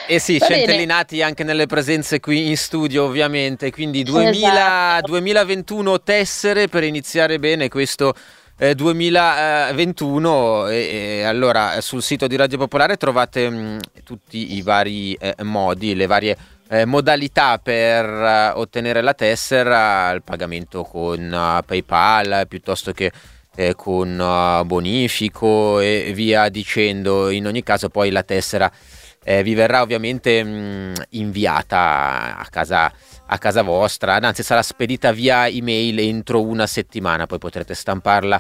E eh sì, Va centellinati bene. anche nelle presenze qui in studio, ovviamente. Quindi 2000, esatto. 2021 tessere per iniziare bene questo 2021 eh, e, e, allora sul sito di Radio Popolare trovate mh, mm, tutti i vari eh, modi, le varie eh, modalità per uh, ottenere la tessera, il pagamento con uh, PayPal piuttosto che eh, con uh, bonifico e via dicendo. In ogni caso poi la tessera eh, vi verrà ovviamente mh, mm, inviata a casa a casa vostra, anzi sarà spedita via email entro una settimana, poi potrete stamparla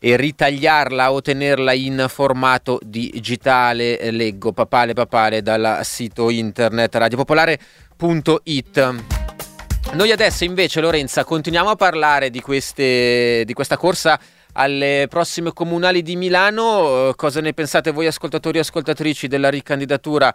e ritagliarla o tenerla in formato digitale, leggo papale papale dal sito internet radiopopolare.it. Noi adesso invece Lorenza continuiamo a parlare di, queste, di questa corsa alle prossime comunali di Milano, cosa ne pensate voi ascoltatori e ascoltatrici della ricandidatura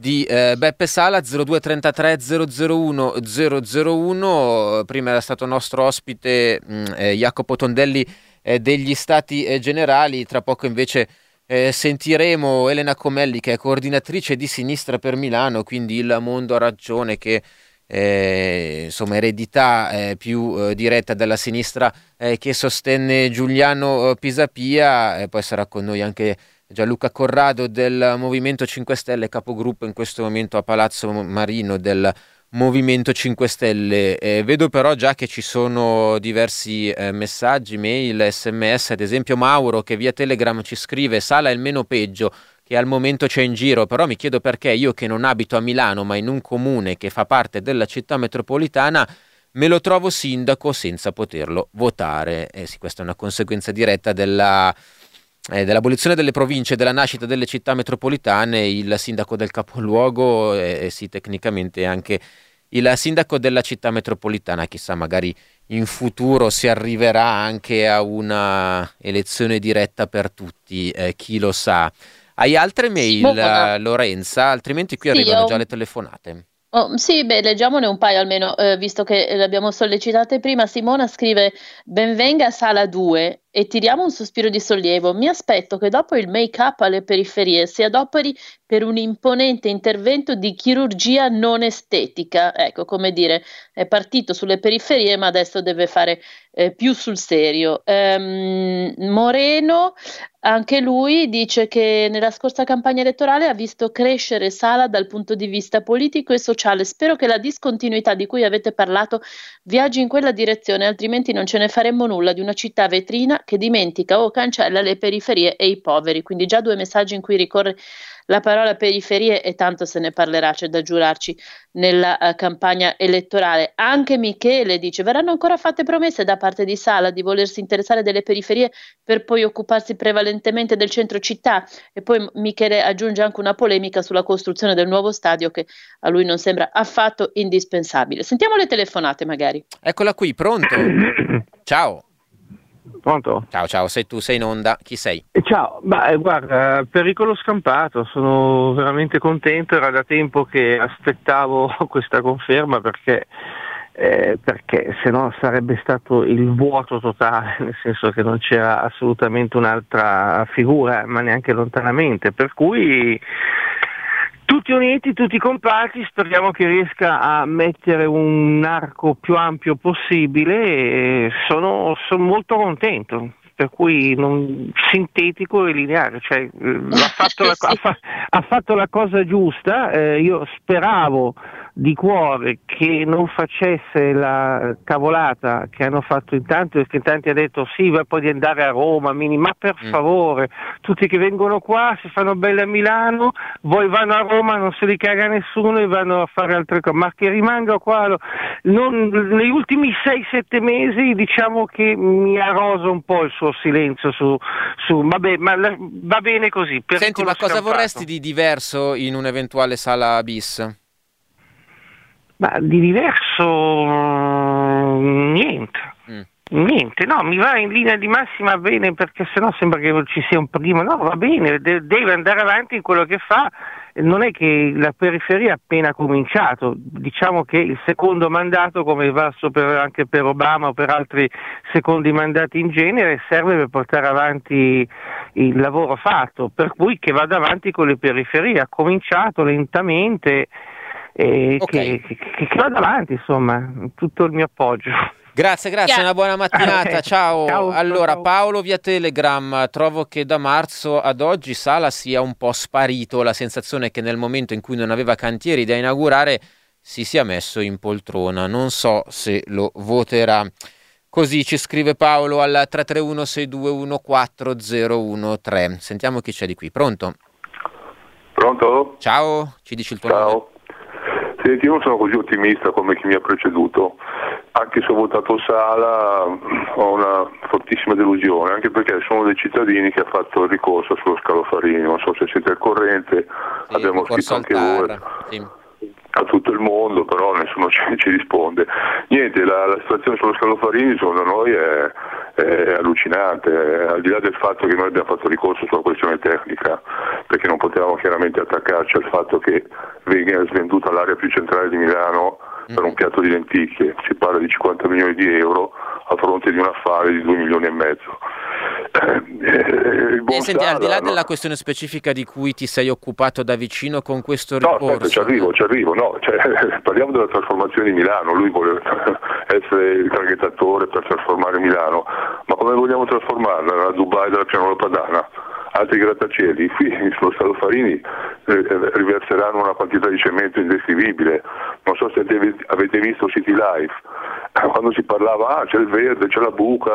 di eh, Beppe Sala 0233 001 001 prima era stato nostro ospite mh, mm, eh, Jacopo Tondelli eh, degli Stati eh, Generali. Tra poco invece eh, sentiremo Elena Comelli che è coordinatrice di Sinistra per Milano. Quindi il mondo ha ragione che eh, insomma eredità eh, più eh, diretta della sinistra eh, che sostenne Giuliano Pisapia, poi sarà con noi anche Gianluca Corrado del Movimento 5 Stelle, capogruppo in questo momento a Palazzo Marino del Movimento 5 Stelle. Eh, vedo però già che ci sono diversi eh, messaggi, mail, sms, ad esempio Mauro che via Telegram ci scrive Sala è il meno peggio che al momento c'è in giro, però mi chiedo perché io che non abito a Milano ma in un comune che fa parte della città metropolitana me lo trovo sindaco senza poterlo votare. Eh sì, questa è una conseguenza diretta della eh, dell'abolizione delle province e della nascita delle città metropolitane, il sindaco del capoluogo e eh, sì, tecnicamente anche il sindaco della città metropolitana, chissà, magari in futuro si arriverà anche a una elezione diretta per tutti, eh, chi lo sa. Hai altre mail, Buona. Lorenza? Altrimenti qui sì, arrivano io... già le telefonate. Oh, sì, beh, leggiamone un paio almeno, eh, visto che le abbiamo sollecitate prima. Simona scrive: Benvenga a sala 2 e tiriamo un sospiro di sollievo. Mi aspetto che dopo il make-up alle periferie si adoperi per un imponente intervento di chirurgia non estetica. Ecco, come dire, è partito sulle periferie, ma adesso deve fare eh, più sul serio. Um, Moreno, anche lui, dice che nella scorsa campagna elettorale ha visto crescere Sala dal punto di vista politico e sociale. Spero che la discontinuità di cui avete parlato viaggi in quella direzione, altrimenti non ce ne faremmo nulla di una città vetrina che dimentica o cancella le periferie e i poveri. Quindi già due messaggi in cui ricorre la parola periferie e tanto se ne parlerà, c'è da giurarci nella uh, campagna elettorale. Anche Michele dice: verranno ancora fatte promesse da parte di Sala di volersi interessare delle periferie per poi occuparsi prevalentemente del centro città. E poi Michele aggiunge anche una polemica sulla costruzione del nuovo stadio che a lui non sembra affatto indispensabile. Sentiamo le telefonate, magari. Eccola qui, pronto? Ciao. Pronto? Ciao, ciao, sei tu, sei in onda, chi sei? Eh, ciao, Beh, guarda, pericolo scampato, sono veramente contento, era da tempo che aspettavo questa conferma perché, eh, perché se no sarebbe stato il vuoto totale, nel senso che non c'era assolutamente un'altra figura, ma neanche lontanamente, per cui tutti uniti, tutti compatti, speriamo che riesca a mettere un arco più ampio possibile e sono, sono molto contento per cui non, sintetico e lineare, cioè, eh, ha, fatto la, ha, fa, ha, fatto la, cosa giusta, eh, io speravo di cuore che non facesse la cavolata che hanno fatto in tanti, perché in tanti hanno detto sì, va poi di andare a Roma, mini, ma per mm. favore, tutti che vengono qua si fanno belle a Milano, poi vanno a Roma, non se li caga nessuno e vanno a fare altre cose, ma che rimanga qua, non, negli ultimi 6-7 mesi diciamo che mi ha roso un po' il suo silenzio su, su vabbè, ma la, va bene così. Senti, ma cosa scampato. vorresti di diverso in un'eventuale sala bis? Ma di diverso niente. Mm. Niente, no, mi va in linea di massima bene perché sennò sembra che ci sia un primo, no, va bene, de- deve andare avanti in quello che fa, non è che la periferia ha appena cominciato, diciamo che il secondo mandato, come va anche per Obama o per altri secondi mandati in genere, serve per portare avanti il lavoro fatto, per cui che vada avanti con le periferie, ha cominciato lentamente e okay. che, che, che vada avanti, insomma, tutto il mio appoggio. Grazie, grazie, yeah. una buona mattinata. Ciao. ciao allora, ciao. Paolo via Telegram, trovo che da marzo ad oggi Sala sia un po' sparito. La sensazione è che nel momento in cui non aveva cantieri da inaugurare si sia messo in poltrona. Non so se lo voterà. Così ci scrive Paolo al 331 621 4013. Sentiamo chi c'è di qui. Pronto? Pronto? Ciao, ci dici il tuo Ciao. nome? Senti, io non sono così ottimista come chi mi ha preceduto, anche se ho votato Sala ho una fortissima delusione, anche perché sono dei cittadini che ha fatto il ricorso sullo scalofarini, non so se siete al corrente, sì, abbiamo scritto anche voi. Sì a tutto il mondo, però nessuno ci, ci risponde. Niente, la, la, situazione sullo scalofarini secondo noi è, è allucinante, è, al di là del fatto che noi abbiamo fatto ricorso sulla questione tecnica, perché non potevamo chiaramente attaccarci al fatto che venga svenduta l'area più centrale di Milano per un piatto di lenticchie, si parla di 50 milioni di euro a fronte di un affare di 2 milioni e mezzo. Eh, eh, senti, al di là no? della questione specifica di cui ti sei occupato da vicino con questo ricorso... No, aspetta, ci arrivo, ci arrivo, no, cioè, parliamo della trasformazione di Milano, lui vuole essere il traghettatore per trasformare Milano, ma come vogliamo trasformarla? La Dubai della pianura padana? Altri grattacieli, qui sullo Stato Farini eh, riverseranno una quantità di cemento indescrivibile. Non so se avete visto City Life, quando si parlava ah, c'è il verde, c'è la buca,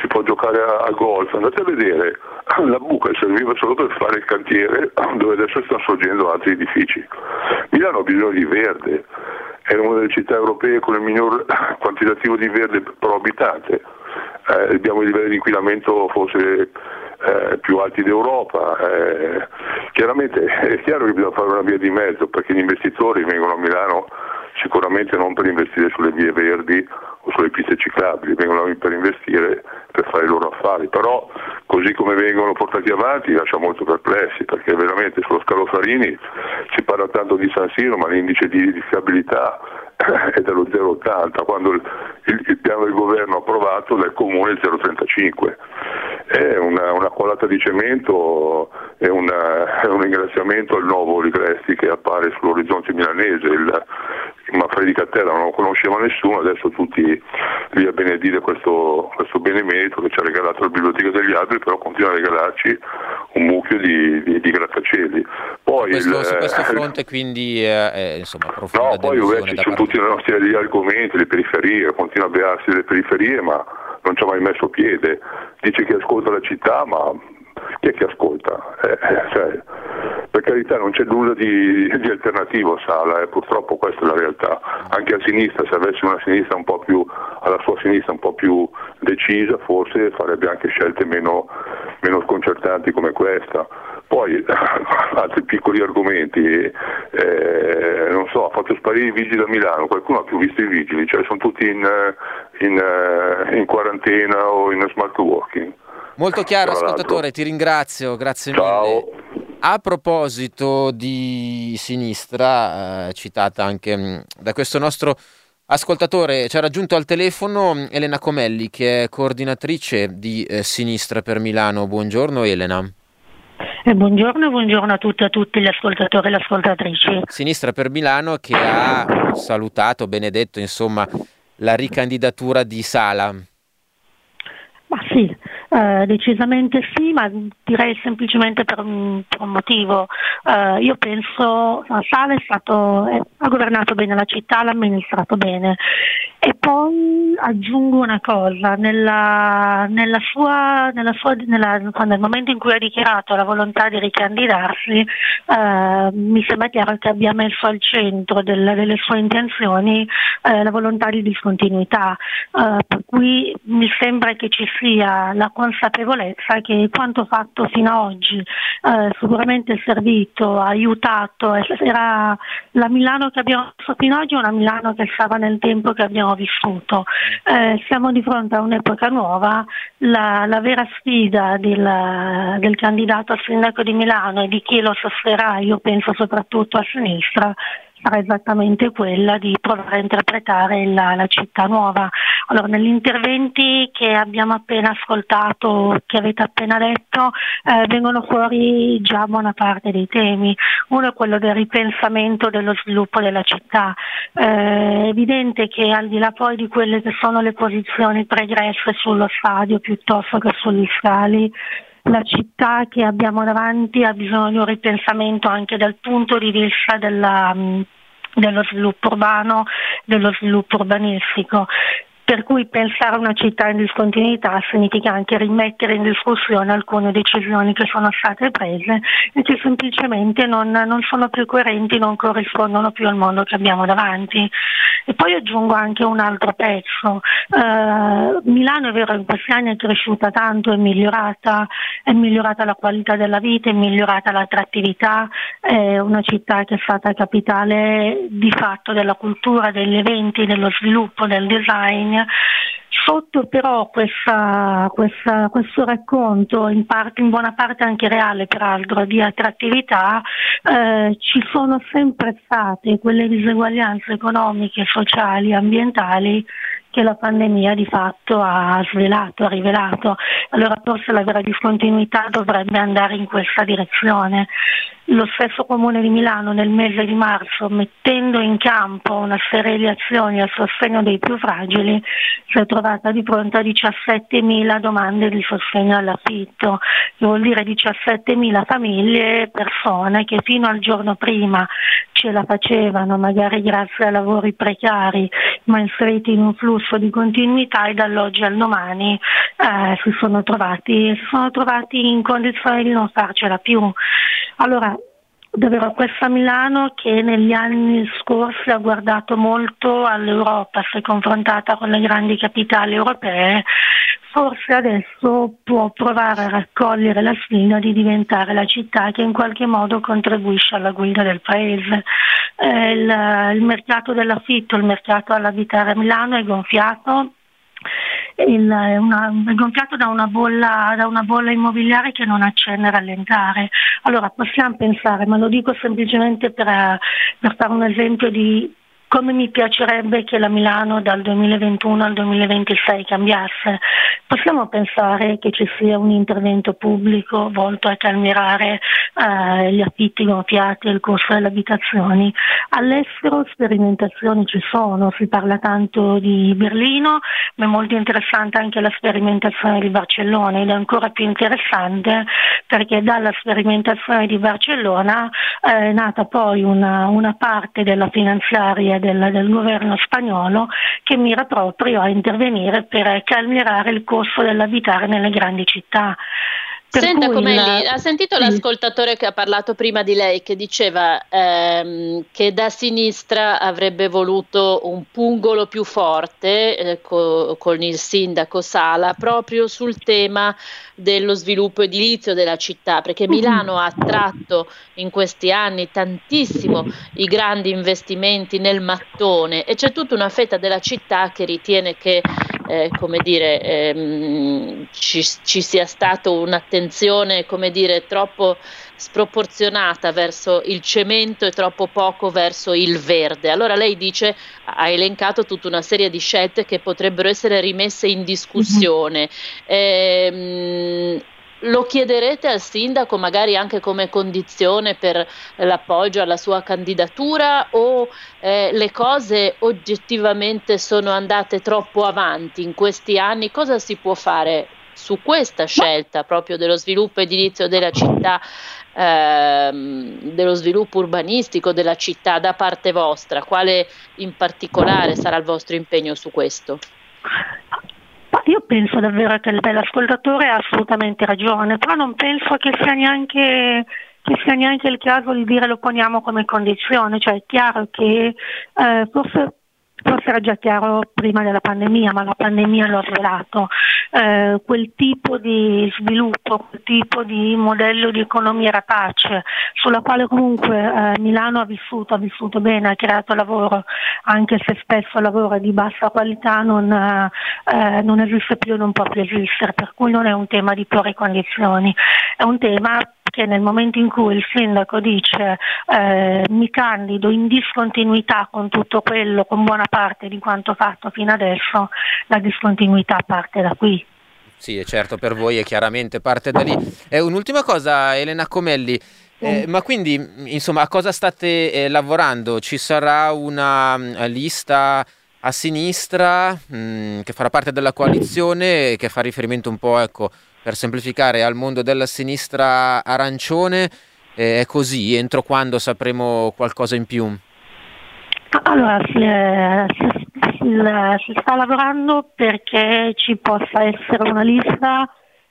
si può giocare a, golf, andate a vedere, la buca serviva solo per fare il cantiere dove adesso stanno sorgendo altri edifici. Milano ha bisogno di verde, è una delle città europee con il minor quantitativo di verde pro abitante, eh, abbiamo i livelli di inquinamento forse eh, più alti d'Europa. Eh, chiaramente è chiaro che bisogna fare una via di mezzo perché gli investitori vengono a Milano sicuramente non per investire sulle vie verdi o sulle piste ciclabili, vengono per investire per fare i loro affari, però così come vengono portati avanti lascia molto perplessi perché veramente sullo scalo Farini si parla tanto di San Siro ma l'indice di edificabilità è dello 0,80 quando il, il, il, piano del governo approvato del comune è il 0,35 è una, una colata di cemento è, una, è, un ringraziamento al nuovo Ligresti che appare sull'orizzonte milanese il, Manfredi Cattella non lo conosceva nessuno adesso tutti lì a benedire questo, questo benemerito che ci ha regalato la biblioteca degli alberi però continua a regalarci un mucchio di, di, di grattacieli. Poi questo, il, su questo fronte quindi eh, eh insomma profonda no poi ci sono tutti i nostri argomenti le periferie continua a bearsi delle periferie ma non ci ha mai messo piede. Dice che ascolta la città ma chi è che ascolta? Eh, eh, cioè, per carità non c'è nulla di, di alternativo a Sala, eh, purtroppo questa è la realtà. Anche a sinistra, se avesse una sinistra un po' più, alla sua sinistra un po' più decisa, forse farebbe anche scelte meno, meno sconcertanti come questa. Poi altri piccoli argomenti, eh, non so, ha fatto sparire i vigili da Milano, qualcuno ha più visto i vigili, cioè sono tutti in, in, in quarantena o in smart working. Molto chiaro, ascoltatore, ti ringrazio, grazie Ciao. mille. A proposito di sinistra, eh, citata anche mh, mm, da questo nostro ascoltatore, ci ha raggiunto al telefono mm, Elena Comelli, che è coordinatrice di eh, Sinistra per Milano. Buongiorno Elena. Eh, buongiorno, buongiorno a tutti e a tutti gli ascoltatori e le ascoltatrici. Sinistra per Milano che ha salutato, benedetto, insomma, la ricandidatura di Sala. Ma sì, eh, decisamente sì, ma direi semplicemente per un, per un motivo. Eh, io penso che Sala è stato, è, ha governato bene la città, l'ha amministrato bene. E poi aggiungo una cosa, nella, nella sua, nella sua, nel momento in cui ha dichiarato la volontà di ricandidarsi, eh, mi sembra chiaro che abbia messo al centro del, delle sue intenzioni eh, la volontà di discontinuità, eh, per cui mi sembra che ci sia la consapevolezza che quanto fatto fino ad oggi eh, sicuramente è servito, ha aiutato, era la Milano che abbiamo visto fino ad oggi una Milano che stava nel tempo che abbiamo vissuto. Eh, siamo di fronte a un'epoca nuova, la, la vera sfida del, del, candidato al sindaco di Milano e di chi lo sosterrà, io penso soprattutto a sinistra, sarà esattamente quella di provare a interpretare la, la città nuova. Allora, negli interventi che abbiamo appena ascoltato, che avete appena detto, eh, vengono fuori già buona parte dei temi. Uno è quello del ripensamento dello sviluppo della città. Eh, è evidente che al di là poi di quelle che sono le posizioni pregresse sullo stadio piuttosto che sugli scali, la città che abbiamo davanti ha bisogno di un ripensamento anche dal punto di vista della, dello sviluppo urbano, dello sviluppo urbanistico. Per cui pensare a una città in discontinuità significa anche rimettere in discussione alcune decisioni che sono state prese e che semplicemente non, non sono più coerenti, non corrispondono più al mondo che abbiamo davanti. E poi aggiungo anche un altro pezzo. Eh, Milano è vero in questi anni è cresciuta tanto, è migliorata, è migliorata la qualità della vita, è migliorata l'attrattività, è una città che è stata capitale di fatto della cultura, degli eventi, dello sviluppo, del design Sotto però questa, questa, questo racconto, in, parte, in, buona parte anche reale peraltro, di attrattività, eh, ci sono sempre state quelle diseguaglianze economiche, sociali, ambientali che la pandemia di fatto ha svelato, ha rivelato. Allora forse la vera discontinuità dovrebbe andare in questa direzione. Lo stesso Comune di Milano nel mese di marzo, mettendo in campo una serie di azioni a sostegno dei più fragili, si è trovata di fronte a 17.000 domande di sostegno all'affitto, che vuol dire 17.000 famiglie, persone che fino al giorno prima ce la facevano, magari grazie a lavori precari, ma inseriti in un flusso di continuità e dall'oggi al domani eh, si, sono trovati, si sono trovati in condizioni di non farcela più. Allora, davvero questa Milano che negli anni scorsi ha guardato molto all'Europa, si è confrontata con le grandi capitali europee, forse adesso può provare a raccogliere la sfida di diventare la città che in qualche modo contribuisce alla guida del paese. Eh, il, il mercato dell'affitto, il mercato all'abitare a Milano è gonfiato, il, una, gonfiato da una, bolla, da una, bolla, immobiliare che non accenna a rallentare. Allora possiamo pensare, ma lo dico semplicemente per, per fare un esempio di come mi piacerebbe che la Milano dal 2021 al 2026 cambiasse. Possiamo pensare che ci sia un intervento pubblico volto a calmierare eh, gli affitti gonfiati e il costo delle abitazioni. All'estero sperimentazioni ci sono, si parla tanto di Berlino, ma è molto interessante anche la sperimentazione di Barcellona ed è ancora più interessante perché dalla sperimentazione di Barcellona eh, è nata poi una, una parte della finanziaria del, del governo spagnolo che mira proprio a intervenire per calmierare il costo dell'abitare nelle grandi città. Per Senta Comelli, il... ha sentito sì. l'ascoltatore che ha parlato prima di lei che diceva ehm, che da sinistra avrebbe voluto un pungolo più forte eh, co- con il sindaco Sala proprio sul tema dello sviluppo edilizio della città, perché mm-hmm. Milano ha attratto in questi anni tantissimo i grandi investimenti nel mattone e c'è tutta una fetta della città che ritiene che eh, come dire, ehm, ci, ci, sia stata un'attenzione come dire, troppo sproporzionata verso il cemento e troppo poco verso il verde. Allora lei dice, ha elencato tutta una serie di scelte che potrebbero essere rimesse in discussione. Mm-hmm. Ehm, lo chiederete al sindaco magari anche come condizione per l'appoggio alla sua candidatura o eh, le cose oggettivamente sono andate troppo avanti in questi anni? Cosa si può fare su questa scelta proprio dello sviluppo edilizio della città, ehm, dello sviluppo urbanistico della città da parte vostra? Quale in particolare sarà il vostro impegno su questo? Io penso davvero che l'ascoltatore ha assolutamente ragione, però non penso che sia neanche che sia neanche il caso di dire lo poniamo come condizione, cioè è chiaro che eh, forse forse era già chiaro prima della pandemia, ma la pandemia lo ha svelato, eh, quel tipo di sviluppo, quel tipo di modello di economia rapace, sulla quale comunque eh, Milano ha vissuto, ha vissuto bene, ha creato lavoro, anche se spesso lavoro di bassa qualità non, eh, non esiste più e non può più esistere, per cui non è un tema di porre condizioni, è un tema che nel momento in cui il sindaco dice eh, mi candido in discontinuità con tutto quello, con buona parte di quanto fatto fino adesso, la discontinuità parte da qui. Sì, certo, per voi è chiaramente parte da lì. Eh, un'ultima cosa, Elena Comelli. Eh, ma quindi, insomma, a cosa state eh, lavorando? Ci sarà una uh, lista a sinistra mh, mm, che farà parte della coalizione che fa riferimento un po', ecco, per semplificare, al mondo della sinistra arancione. Eh, è così? Entro quando sapremo qualcosa in più? Allora, si, si, si, si sta lavorando perché ci possa essere una lista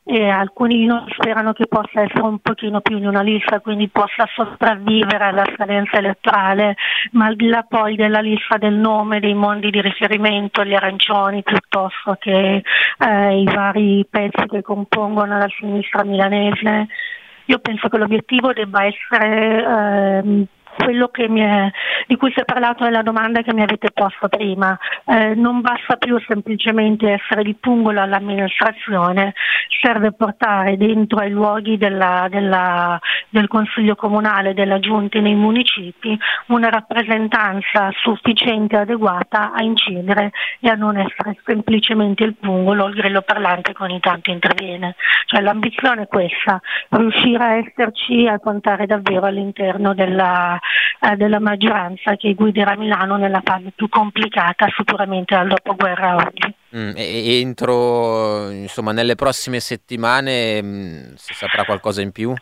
e alcuni di sperano che possa essere un pochino più in una lista, quindi possa sopravvivere alla scadenza elettorale, ma al di là poi della lista del nome, dei mondi di riferimento, gli arancioni, piuttosto che eh, i vari pezzi che compongono la sinistra milanese, io penso che l'obiettivo debba essere eh, quello è, di cui si è parlato nella domanda che mi avete posto prima. Eh, non basta più semplicemente essere di pungolo all'amministrazione, serve portare dentro ai luoghi della, della, del Consiglio Comunale, della Giunta nei municipi, una rappresentanza sufficiente e adeguata a incidere e a non essere semplicemente il pungolo, il grillo parlante che ogni tanto interviene. Cioè, l'ambizione è questa, riuscire a esserci e a contare davvero all'interno della, eh, della maggioranza che guiderà Milano nella fase più complicata sicuramente dal dopoguerra oggi. Mm, e, entro, insomma, nelle prossime settimane mh, mm, si saprà qualcosa in più?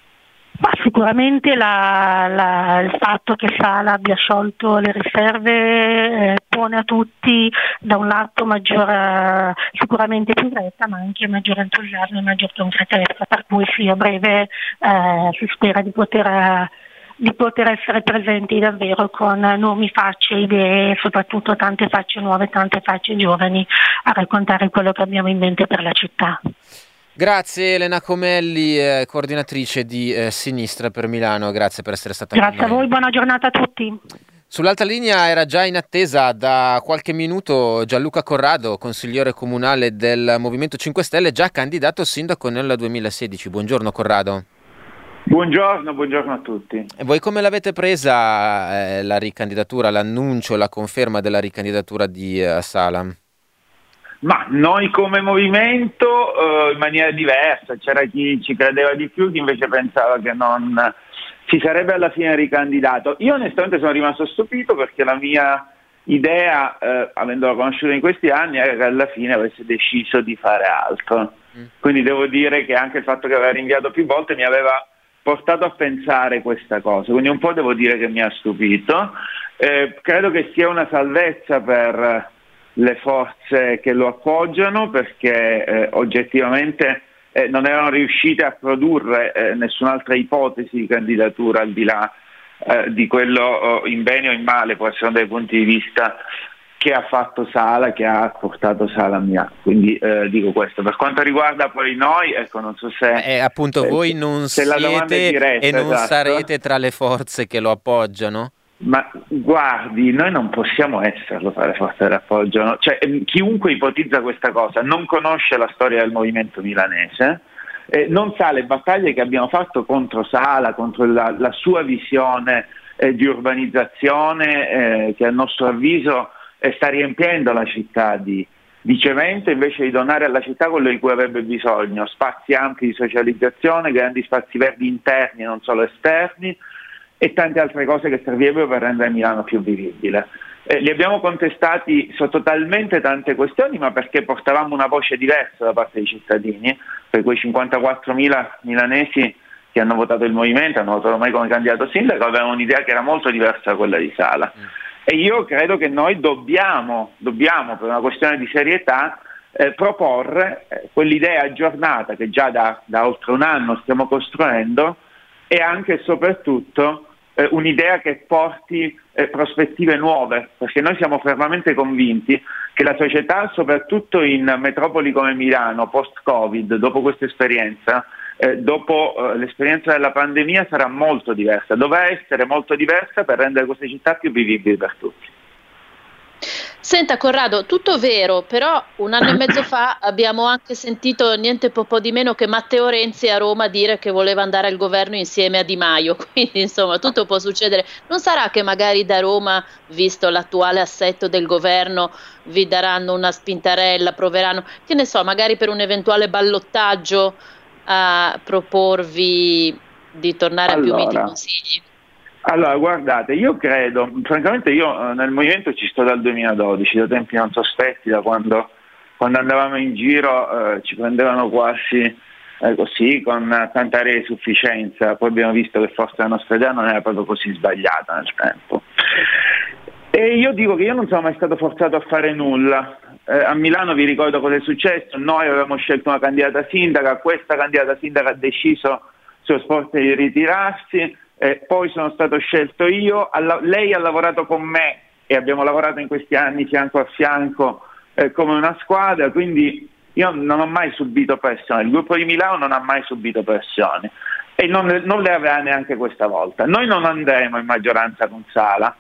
Ma sicuramente la, la, il fatto che Sala abbia sciolto le riserve eh, pone a tutti da un lato maggiore, sicuramente più fretta, ma anche maggiore entusiasmo e maggior concretezza, per cui sì, a breve eh, si spera di poter di poter essere presenti davvero con nomi, facce, idee, soprattutto tante facce nuove, tante facce giovani a raccontare quello che abbiamo in mente per la città. Grazie Elena Comelli, eh, coordinatrice di eh, Sinistra per Milano, grazie per essere stata Grazie a voi, buona giornata a tutti. Sull'altra linea era già in attesa da qualche minuto Gianluca Corrado, consigliere comunale del Movimento 5 Stelle, già candidato sindaco nel 2016. Buongiorno Corrado. Buongiorno, buongiorno a tutti. E voi come l'avete presa eh, la ricandidatura, l'annuncio, la conferma della ricandidatura di eh, Sala? Ma noi come movimento eh, in maniera diversa, c'era chi ci credeva di più, chi invece pensava che non si sarebbe alla fine ricandidato. Io onestamente sono rimasto stupito perché la mia idea, eh, avendola conosciuta in questi anni, era che alla fine avesse deciso di fare altro. Mm. Quindi devo dire che anche il fatto che aveva rinviato più volte mi aveva portato a pensare questa cosa, quindi un po' devo dire che mi ha stupito. Eh, credo che sia una salvezza per le forze che lo appoggiano perché eh, oggettivamente eh, non erano riuscite a produrre eh, nessun'altra ipotesi di candidatura al di là eh, di quello oh, in bene o in male, può essere dai punti di vista che ha fatto Sala, che ha portato Sala a Mia. Quindi eh, dico questo. Per quanto riguarda poi noi, ecco, non so se... Eh, appunto, eh, voi non siete diretta, e non esatto. sarete tra le forze che lo appoggiano? Ma guardi, noi non possiamo esserlo tra le forze che lo appoggiano. Cioè, ehm, chiunque ipotizza questa cosa non conosce la storia del movimento milanese, eh, non sa le battaglie che abbiamo fatto contro Sala, contro la, la sua visione eh, di urbanizzazione, eh, che a nostro avviso sta riempiendo la città di, di cemento invece di donare alla città quello di cui avrebbe bisogno, spazi ampi di socializzazione, grandi spazi verdi interni e non solo esterni e tante altre cose che servirebbero per rendere Milano più vivibile. Eh, li abbiamo contestati sotto talmente tante questioni, ma perché portavamo una voce diversa da parte dei cittadini, per quei 54.000 milanesi che hanno votato il movimento, hanno votato mai come candidato sindaco, avevano un'idea che era molto diversa da quella di Sala. Mm. E io credo che noi dobbiamo, dobbiamo per una questione di serietà, eh, proporre eh, quell'idea aggiornata che già da, da oltre un anno stiamo costruendo e anche e soprattutto eh, un'idea che porti eh, prospettive nuove, perché noi siamo fermamente convinti che la società, soprattutto in metropoli come Milano, post-Covid, dopo questa esperienza, eh, dopo eh, l'esperienza della pandemia sarà molto diversa, dovrà essere molto diversa per rendere queste città più vivibili per tutti. Senta Corrado, tutto vero, però un anno e mezzo fa abbiamo anche sentito niente po', di meno che Matteo Renzi a Roma dire che voleva andare al governo insieme a Di Maio, quindi insomma tutto può succedere. Non sarà che magari da Roma, visto l'attuale assetto del governo, vi daranno una spintarella, proveranno, che ne so, magari per un eventuale ballottaggio a proporvi di tornare allora. a più miti consigli? Allora, guardate, io credo, francamente io eh, nel movimento ci sto dal 2012, da tempi non sospetti, da quando, quando andavamo in giro eh, ci prendevano quasi eh, così, con tanta area di sufficienza, poi abbiamo visto che forse la nostra idea non era proprio così sbagliata nel tempo. E io dico che io non sono mai stato forzato a fare nulla. Eh, a Milano vi ricordo cosa è successo, noi avevamo scelto una candidata sindaca, questa candidata sindaca ha deciso sullo sport di ritirarsi, eh, poi sono stato scelto io, alla, lei ha lavorato con me e abbiamo lavorato in questi anni fianco a fianco eh, come una squadra, quindi io non ho mai subito pressioni, il gruppo di Milano non ha mai subito pressioni e non, non le avrà neanche questa volta. Noi non andremo in maggioranza con Sala,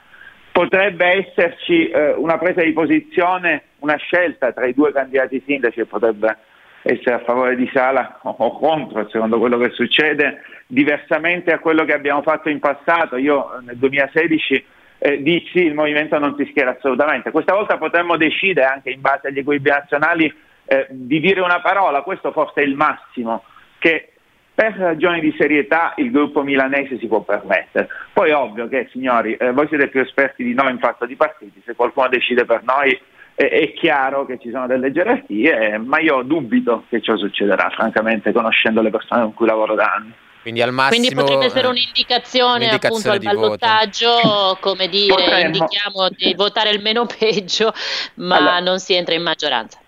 potrebbe esserci eh, una presa di posizione, una scelta tra i due candidati sindaci potrebbe essere a favore di Sala o contro, secondo quello che succede, diversamente a quello che abbiamo fatto in passato. Io nel 2016 eh, dissi il movimento non si schiera assolutamente. Questa volta potremmo decidere anche in base agli equilibri nazionali eh, di dire una parola, questo forse è il massimo che per ragioni di serietà il gruppo milanese si può permettere. Poi ovvio che, signori, eh, voi siete più esperti di noi in fatto di partiti, se qualcuno decide per noi è chiaro che ci sono delle gerarchie, ma io dubito che ciò succederà, francamente, conoscendo le persone con cui lavoro da anni. Quindi, al massimo, Quindi potrebbe essere un'indicazione, un'indicazione appunto al ballottaggio, come dire, Potremmo. indichiamo di votare il meno peggio, ma allora, non si entra in maggioranza.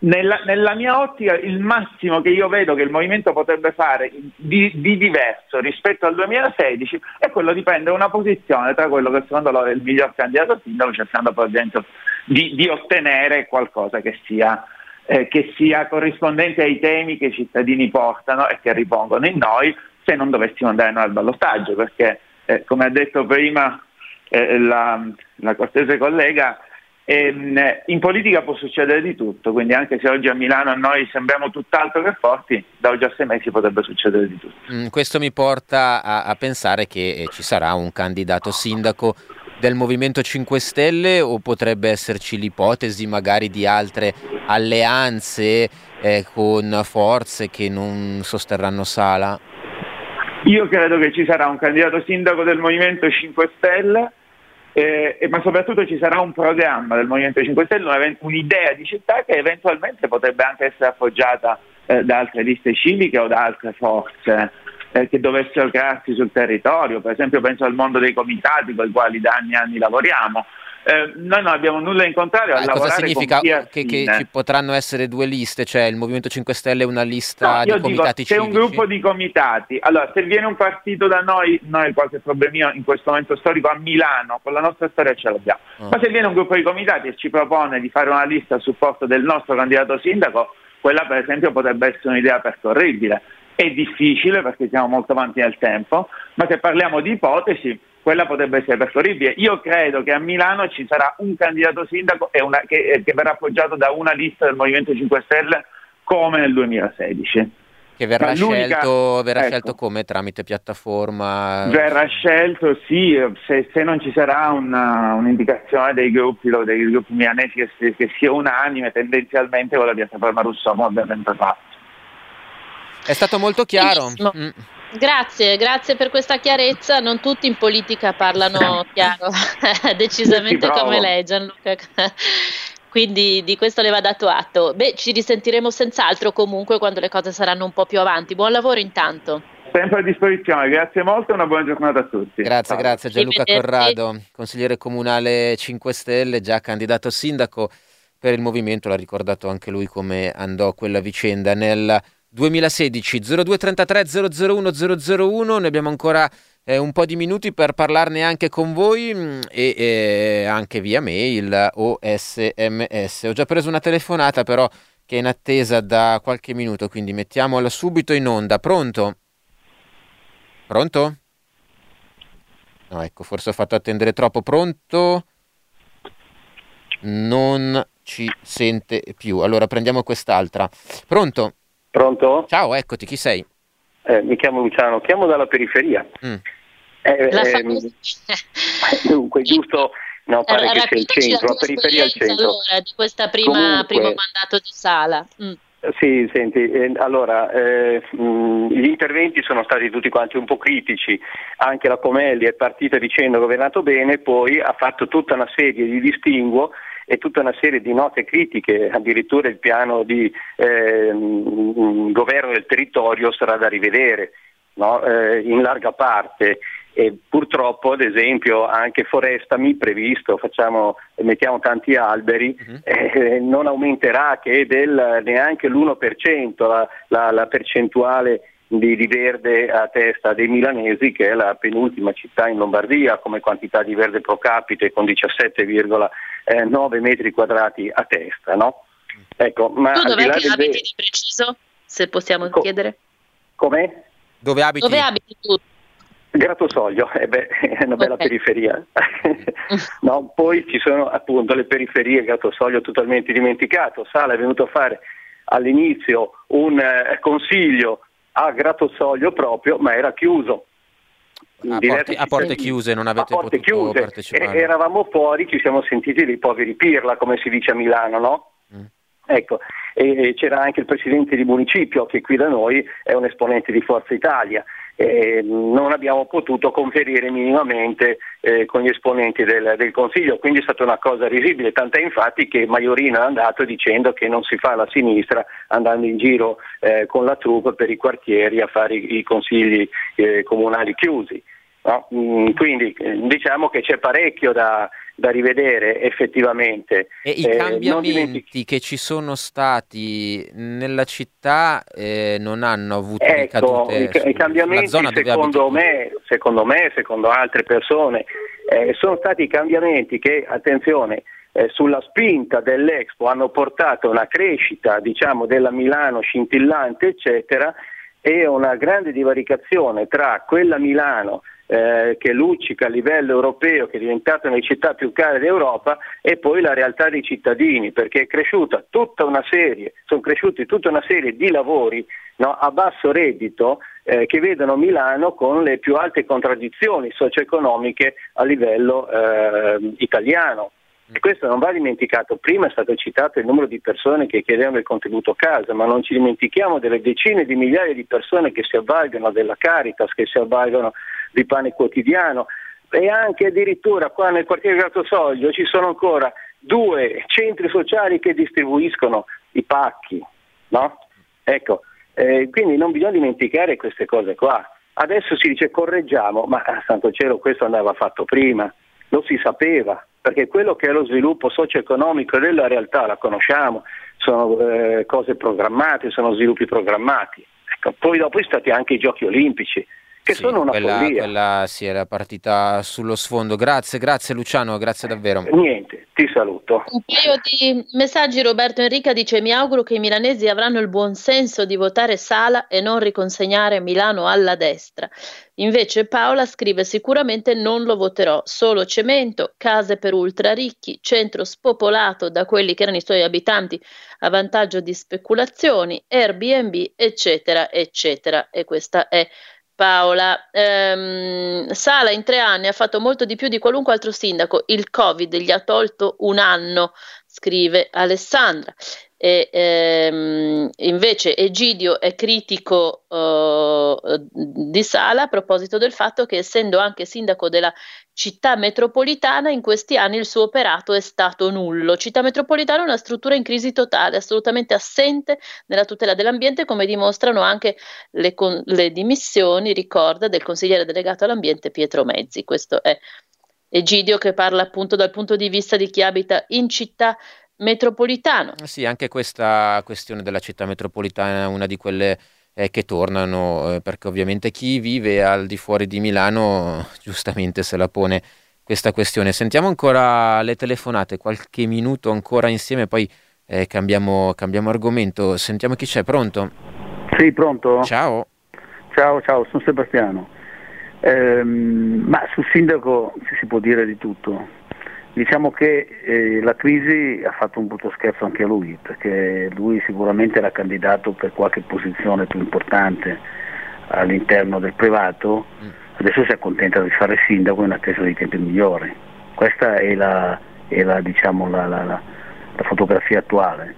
Nella, nella, mia ottica il massimo che io vedo che il movimento potrebbe fare di, di, diverso rispetto al 2016 è quello di prendere una posizione tra quello che secondo loro è il miglior candidato sindaco cercando poi dentro di, di ottenere qualcosa che sia, eh, che sia corrispondente ai temi che i cittadini portano e che ripongono in noi se non dovessimo andare noi al ballottaggio perché eh, come ha detto prima eh, la, la cortese collega Ehm, in politica può succedere di tutto, quindi anche se oggi a Milano noi sembriamo tutt'altro che forti, da oggi a sei mesi potrebbe succedere di tutto. Mm, questo mi porta a, a pensare che eh, ci sarà un candidato sindaco del Movimento 5 Stelle o potrebbe esserci l'ipotesi magari di altre alleanze eh, con forze che non sosterranno Sala? Io credo che ci sarà un candidato sindaco del Movimento 5 Stelle eh, ma soprattutto ci sarà un programma del Movimento 5 Stelle, un'idea di città che eventualmente potrebbe anche essere appoggiata eh, da altre liste civiche o da altre forze eh, che dovessero crearsi sul territorio, per esempio penso al mondo dei comitati con i quali da anni e anni lavoriamo. Eh, noi non abbiamo nulla in contrario a lavorare cosa significa che, che, ci potranno essere due liste, cioè il Movimento 5 Stelle è una lista no, di comitati dico? C'è un gruppo di comitati, allora se viene un partito da noi, noi qualche problemino in questo momento storico a Milano, con la nostra storia ce l'abbiamo, oh. ma se viene un gruppo di comitati e ci propone di fare una lista a supporto del nostro candidato sindaco, quella per esempio potrebbe essere un'idea percorribile. È difficile perché siamo molto avanti nel tempo, ma se parliamo di ipotesi, quella potrebbe essere percorribile. Io credo che a Milano ci sarà un candidato sindaco una, che, che, verrà appoggiato da una lista del Movimento 5 Stelle come nel 2016. Che verrà, scelto, verrà ecco. scelto, come? Tramite piattaforma? Verrà scelto, sì, se, se non ci sarà una, un'indicazione dei gruppi, dei gruppi milanesi che, che, sia unanime, tendenzialmente con la piattaforma Russomo ovviamente fatto. È stato molto chiaro. Mm. Grazie, grazie per questa chiarezza. Non tutti in politica parlano chiaro, decisamente come lei Gianluca. Quindi di questo le va dato atto. Beh, ci risentiremo senz'altro comunque quando le cose saranno un po' più avanti. Buon lavoro intanto. Sempre a disposizione, grazie molto e una buona giornata a tutti. Grazie, Ciao. grazie Gianluca Corrado, consigliere comunale 5 Stelle, già candidato sindaco per il movimento, l'ha ricordato anche lui come andò quella vicenda nel 2016 0233 001 001 ne abbiamo ancora eh, un po' di minuti per parlarne anche con voi mh, mm, e, e, anche via mail o sms ho già preso una telefonata però che è in attesa da qualche minuto quindi mettiamola subito in onda pronto? pronto? no ecco forse ho fatto attendere troppo pronto? non ci sente più allora prendiamo quest'altra pronto? Pronto? Ciao, eccoti, chi sei? Eh, mi chiamo Luciano, chiamo dalla periferia. Mm. Eh, ehm, dunque, giusto, no, pare eh, che sia il centro, la periferia è il centro. Allora, di questo primo mandato di sala. Mm. Sì, senti, eh, allora, eh, mh, gli interventi sono stati tutti quanti un po' critici, anche la Comelli è partita dicendo governato bene, poi ha fatto tutta una serie di distinguo e tutta una serie di note critiche, addirittura il piano di eh, governo del territorio sarà da rivedere no? eh, in larga parte. E purtroppo, ad esempio, anche Forestami previsto, facciamo, mettiamo tanti alberi, uh-huh. eh, non aumenterà che del neanche l'1% la, la, la percentuale di, di, verde a testa dei milanesi, che è la penultima città in Lombardia come quantità di verde pro capite con 17,9 metri quadrati a testa. No? Ecco, ma tu dov'è che abiti di preciso, se possiamo Co- chiedere? Come? Dove abiti? Dove abiti tu? Grattosoglio, eh beh, è una bella okay. periferia. no, poi ci sono appunto le periferie, Grattosoglio totalmente dimenticato. Sala è venuto a fare all'inizio un eh, consiglio a Grattosoglio proprio, ma era chiuso. A porte, a porte, chiuse non avete potuto chiuse. partecipare. E, eravamo fuori, ci siamo sentiti dei poveri pirla, come si dice a Milano, no? Mm. Ecco, e c'era anche il presidente di municipio che qui da noi è un esponente di Forza Italia eh, non abbiamo potuto conferire minimamente eh, con gli esponenti del, del, Consiglio, quindi è stata una cosa risibile, tant'è infatti che Maiorino è andato dicendo che non si fa la sinistra andando in giro eh, con la troupe per i quartieri a fare i, i consigli eh, comunali chiusi. No? Mm, quindi eh, diciamo che c'è parecchio da, da rivedere effettivamente. E i eh, cambiamenti che ci sono stati nella città eh, non hanno avuto ecco, ricadute i, i cambiamenti secondo me, secondo me, secondo altre persone, eh, sono stati cambiamenti che, attenzione, eh, sulla spinta dell'Expo hanno portato a una crescita diciamo, della Milano scintillante, eccetera, e una grande divaricazione tra quella Milano eh, che luccica a livello europeo, che è diventata una delle città più care d'Europa, e poi la realtà dei cittadini, perché è cresciuta tutta una serie, sono cresciuti tutta una serie di lavori no, a basso reddito eh, che vedono Milano con le più alte contraddizioni socio-economiche a livello eh, italiano. E questo non va dimenticato. Prima è stato citato il numero di persone che chiedevano il contributo a casa, ma non ci dimentichiamo delle decine di migliaia di persone che si avvalgono della Caritas, che si avvalgono di pane quotidiano e anche addirittura qua nel quartiere Grattosoglio ci sono ancora due centri sociali che distribuiscono i pacchi, no? Ecco, eh, quindi non bisogna dimenticare queste cose qua. Adesso si dice correggiamo, ma a santo cielo questo andava fatto prima, lo si sapeva, perché quello che è lo sviluppo socio-economico della realtà la conosciamo, sono eh, cose programmate, sono sviluppi programmati. Ecco, poi dopo sono stati anche i giochi olimpici, che sì, sono una quella, follia. Quella sì, era partita sullo sfondo. Grazie, grazie Luciano, grazie davvero. Niente, ti saluto. Un paio di messaggi, Roberto Enrica dice mi auguro che i milanesi avranno il buon senso di votare Sala e non riconsegnare Milano alla destra. Invece Paola scrive sicuramente non lo voterò, solo cemento, case per ultra ricchi, centro spopolato da quelli che erano i suoi abitanti a vantaggio di speculazioni, Airbnb, eccetera, eccetera. E questa è Paola. Ehm, Sala in tre anni ha fatto molto di più di qualunque altro sindaco. Il Covid gli ha tolto un anno, scrive Alessandra. E, ehm, invece Egidio è critico uh, di Sala a proposito del fatto che essendo anche sindaco della città metropolitana in questi anni il suo operato è stato nullo. Città metropolitana è una struttura in crisi totale, assolutamente assente nella tutela dell'ambiente come dimostrano anche le, con- le dimissioni, ricorda, del consigliere delegato all'ambiente Pietro Mezzi. Questo è Egidio che parla appunto dal punto di vista di chi abita in città metropolitano. Sì, anche questa questione della città metropolitana è una di quelle eh, che tornano, eh, perché ovviamente chi vive al di fuori di Milano giustamente se la pone questa questione. Sentiamo ancora le telefonate, qualche minuto ancora insieme, poi eh, cambiamo, cambiamo argomento. Sentiamo chi c'è, pronto? Sì, pronto? Ciao. Ciao, ciao, sono Sebastiano. Ehm, ma sul sindaco si può dire di tutto Diciamo che eh, la crisi ha fatto un brutto scherzo anche a lui, perché lui sicuramente era candidato per qualche posizione più importante all'interno del privato, mm. adesso si accontenta di fare sindaco in attesa di tempi migliori. Questa è la, è la, diciamo, la, la fotografia attuale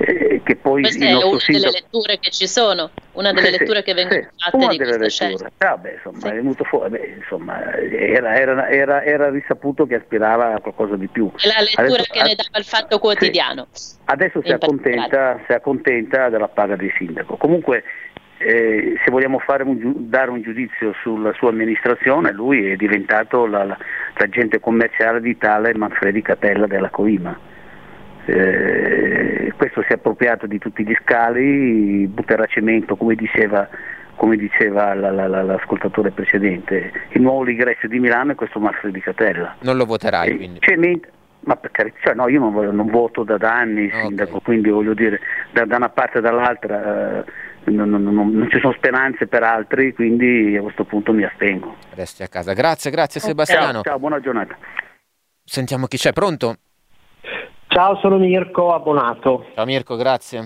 eh, che poi Questa è una sindaco... delle letture che ci sono, una delle sì, letture che vengono sì, fatte di questa scelta. Ah, beh, insomma, sì. è venuto fuori, beh, insomma, era, era, era, era, risaputo che aspirava a qualcosa di più. È la lettura adesso, che ne dava il fatto quotidiano. Adesso si accontenta, si accontenta della paga di sindaco. Comunque eh, se vogliamo un, dare un giudizio sulla sua amministrazione, lui è diventato la, la, l'agente commerciale di tale Manfredi Catella della Coima eh, questo si è appropriato di tutti gli scali, butterà cemento come diceva, come diceva la, la, la, l'ascoltatore precedente. Il nuovo ligresso di Milano è questo Mastro di Catella. Non lo voterai quindi? Cemento, ma per carità, cioè, no, io non, voglio, non, voto da, da anni okay. sindaco, quindi voglio dire, da, da una parte e dall'altra eh, non, non, non, ci sono speranze per altri, quindi a questo punto mi astengo. Resti a casa. Grazie, grazie Sebastiano. Ciao, ciao buona giornata. Sentiamo chi c'è, pronto? Ciao, sono Mirko Abbonato. Ciao Mirko, grazie.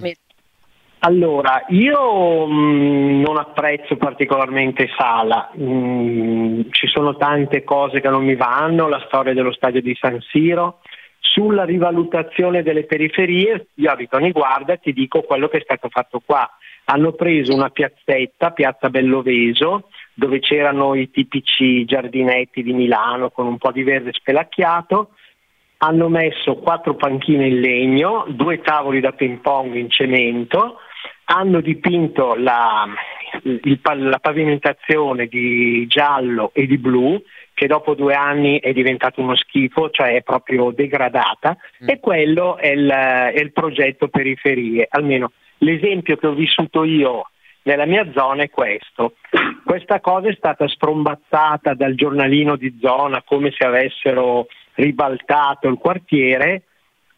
Allora, io mh, mm, non apprezzo particolarmente Sala, mh, mm, ci sono tante cose che non mi vanno, la storia dello stadio di San Siro, sulla rivalutazione delle periferie, io abito a Niguarda e ti dico quello che è stato fatto qua. Hanno preso una piazzetta, Piazza Belloveso, dove c'erano i tipici giardinetti di Milano con un po' di verde spelacchiato, hanno messo quattro panchine in legno, due tavoli da ping pong in cemento, hanno dipinto la, il, la pavimentazione di giallo e di blu che dopo due anni è diventato uno schifo, cioè è proprio degradata mm. e quello è il, è il progetto periferie, almeno l'esempio che ho vissuto io nella mia zona è questo. Questa cosa è stata sprombazzata dal giornalino di zona come se avessero ribaltato il quartiere,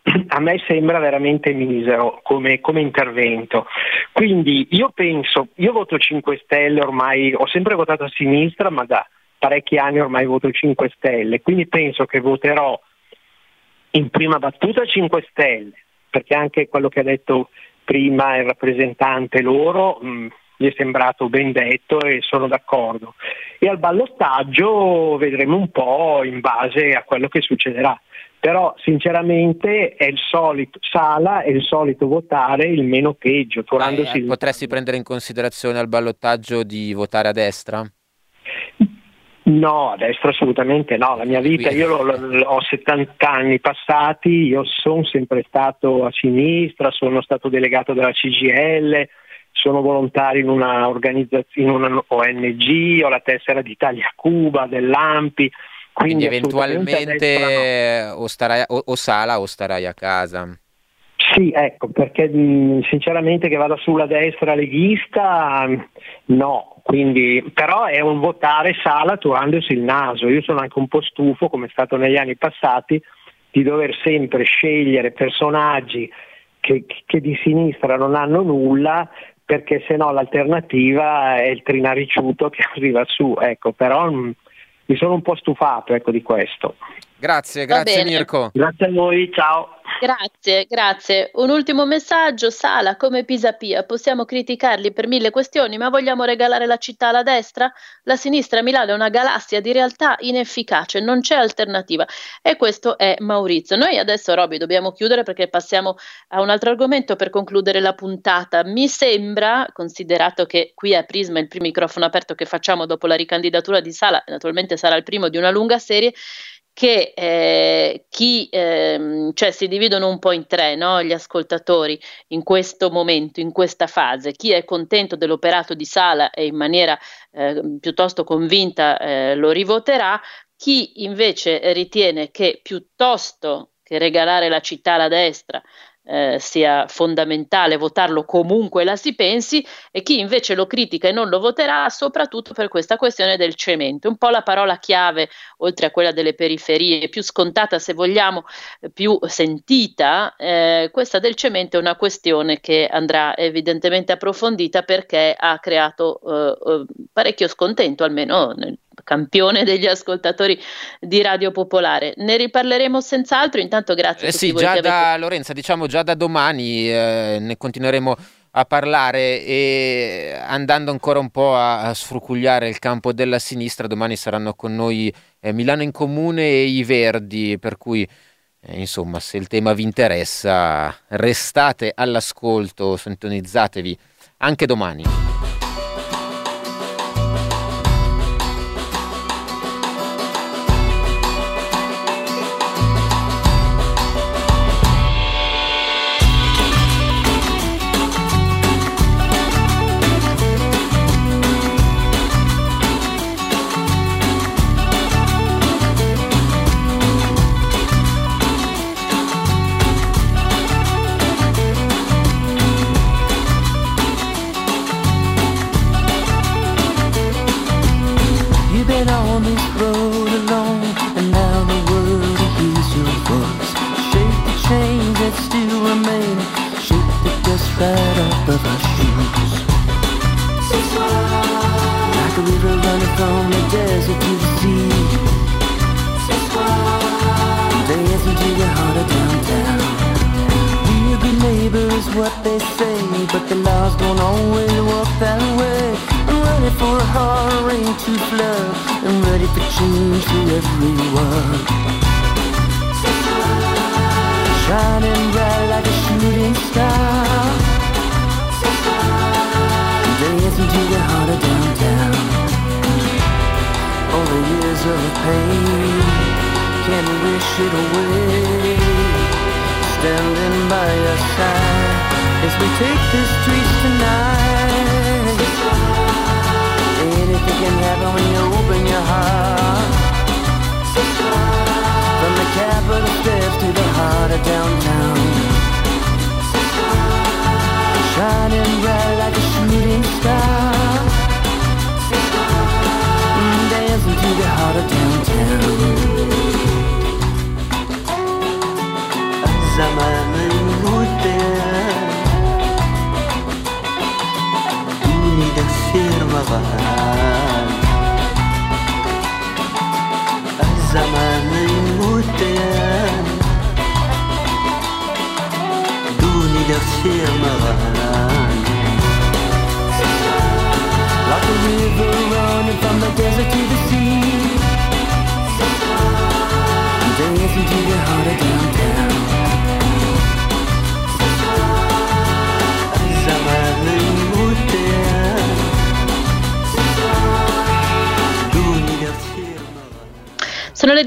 a me sembra veramente misero come, come, intervento. Quindi io penso, io voto 5 Stelle ormai, ho sempre votato a sinistra, ma da parecchi anni ormai voto 5 Stelle, quindi penso che voterò in prima battuta 5 Stelle, perché anche quello che ha detto prima il rappresentante loro mh, mi è sembrato ben detto e sono d'accordo. E al ballottaggio vedremo un po' in base a quello che succederà. Però sinceramente è il solito, Sala è il solito votare il meno peggio. Eh, potresti prendere in considerazione al ballottaggio di votare a destra? No, a destra assolutamente no, la mia vita, io ho 70 anni passati, io sono sempre stato a sinistra, sono stato delegato della CGL, sono volontario in una organizzazione, in una ONG, ho la tessera d'Italia Cuba, dell'AMPI. Quindi, quindi eventualmente no. o, starai, o, o, Sala o starai a casa. Sì, ecco, perché sinceramente che vada sulla destra leghista no, quindi, però è un votare Sala turandosi il naso. Io sono anche un po' stufo, come è stato negli anni passati, di dover sempre scegliere personaggi che, che di sinistra non hanno nulla perché se no l'alternativa è il trinariciuto che arriva su, ecco, però mh, mi sono un po' stufato ecco, di questo. Grazie, grazie Mirko. Grazie a voi, ciao. Grazie, grazie. Un ultimo messaggio, Sala come Pisapia, possiamo criticarli per mille questioni, ma vogliamo regalare la città alla destra? La sinistra a Milano è una galassia di realtà inefficace, non c'è alternativa. E questo è Maurizio. Noi adesso, Roby, dobbiamo chiudere perché passiamo a un altro argomento per concludere la puntata. Mi sembra, considerato che qui a Prisma il primo microfono aperto che facciamo dopo la ricandidatura di Sala, naturalmente sarà il primo di una lunga serie, che eh, chi, eh, cioè si dividono un po' in tre no? gli ascoltatori in questo momento, in questa fase, chi è contento dell'operato di Sala e in maniera eh, piuttosto convinta eh, lo rivoterà, chi invece ritiene che piuttosto che regalare la città alla destra eh, sia fondamentale votarlo comunque la si pensi e chi invece lo critica e non lo voterà soprattutto per questa questione del cemento. Un po' la parola chiave, oltre a quella delle periferie, più scontata se vogliamo, più sentita, eh, questa del cemento è una questione che andrà evidentemente approfondita perché ha creato eh, eh parecchio scontento, almeno nel campione degli ascoltatori di Radio Popolare. Ne riparleremo senz'altro, intanto grazie eh sì, già da avete... Lorenza, diciamo già da domani eh, ne continueremo a parlare e andando ancora un po' a, a sfrucugliare il campo della sinistra, domani saranno con noi eh, Milano in Comune e i Verdi, per cui eh, insomma se il tema vi interessa restate all'ascolto, sintonizzatevi anche domani.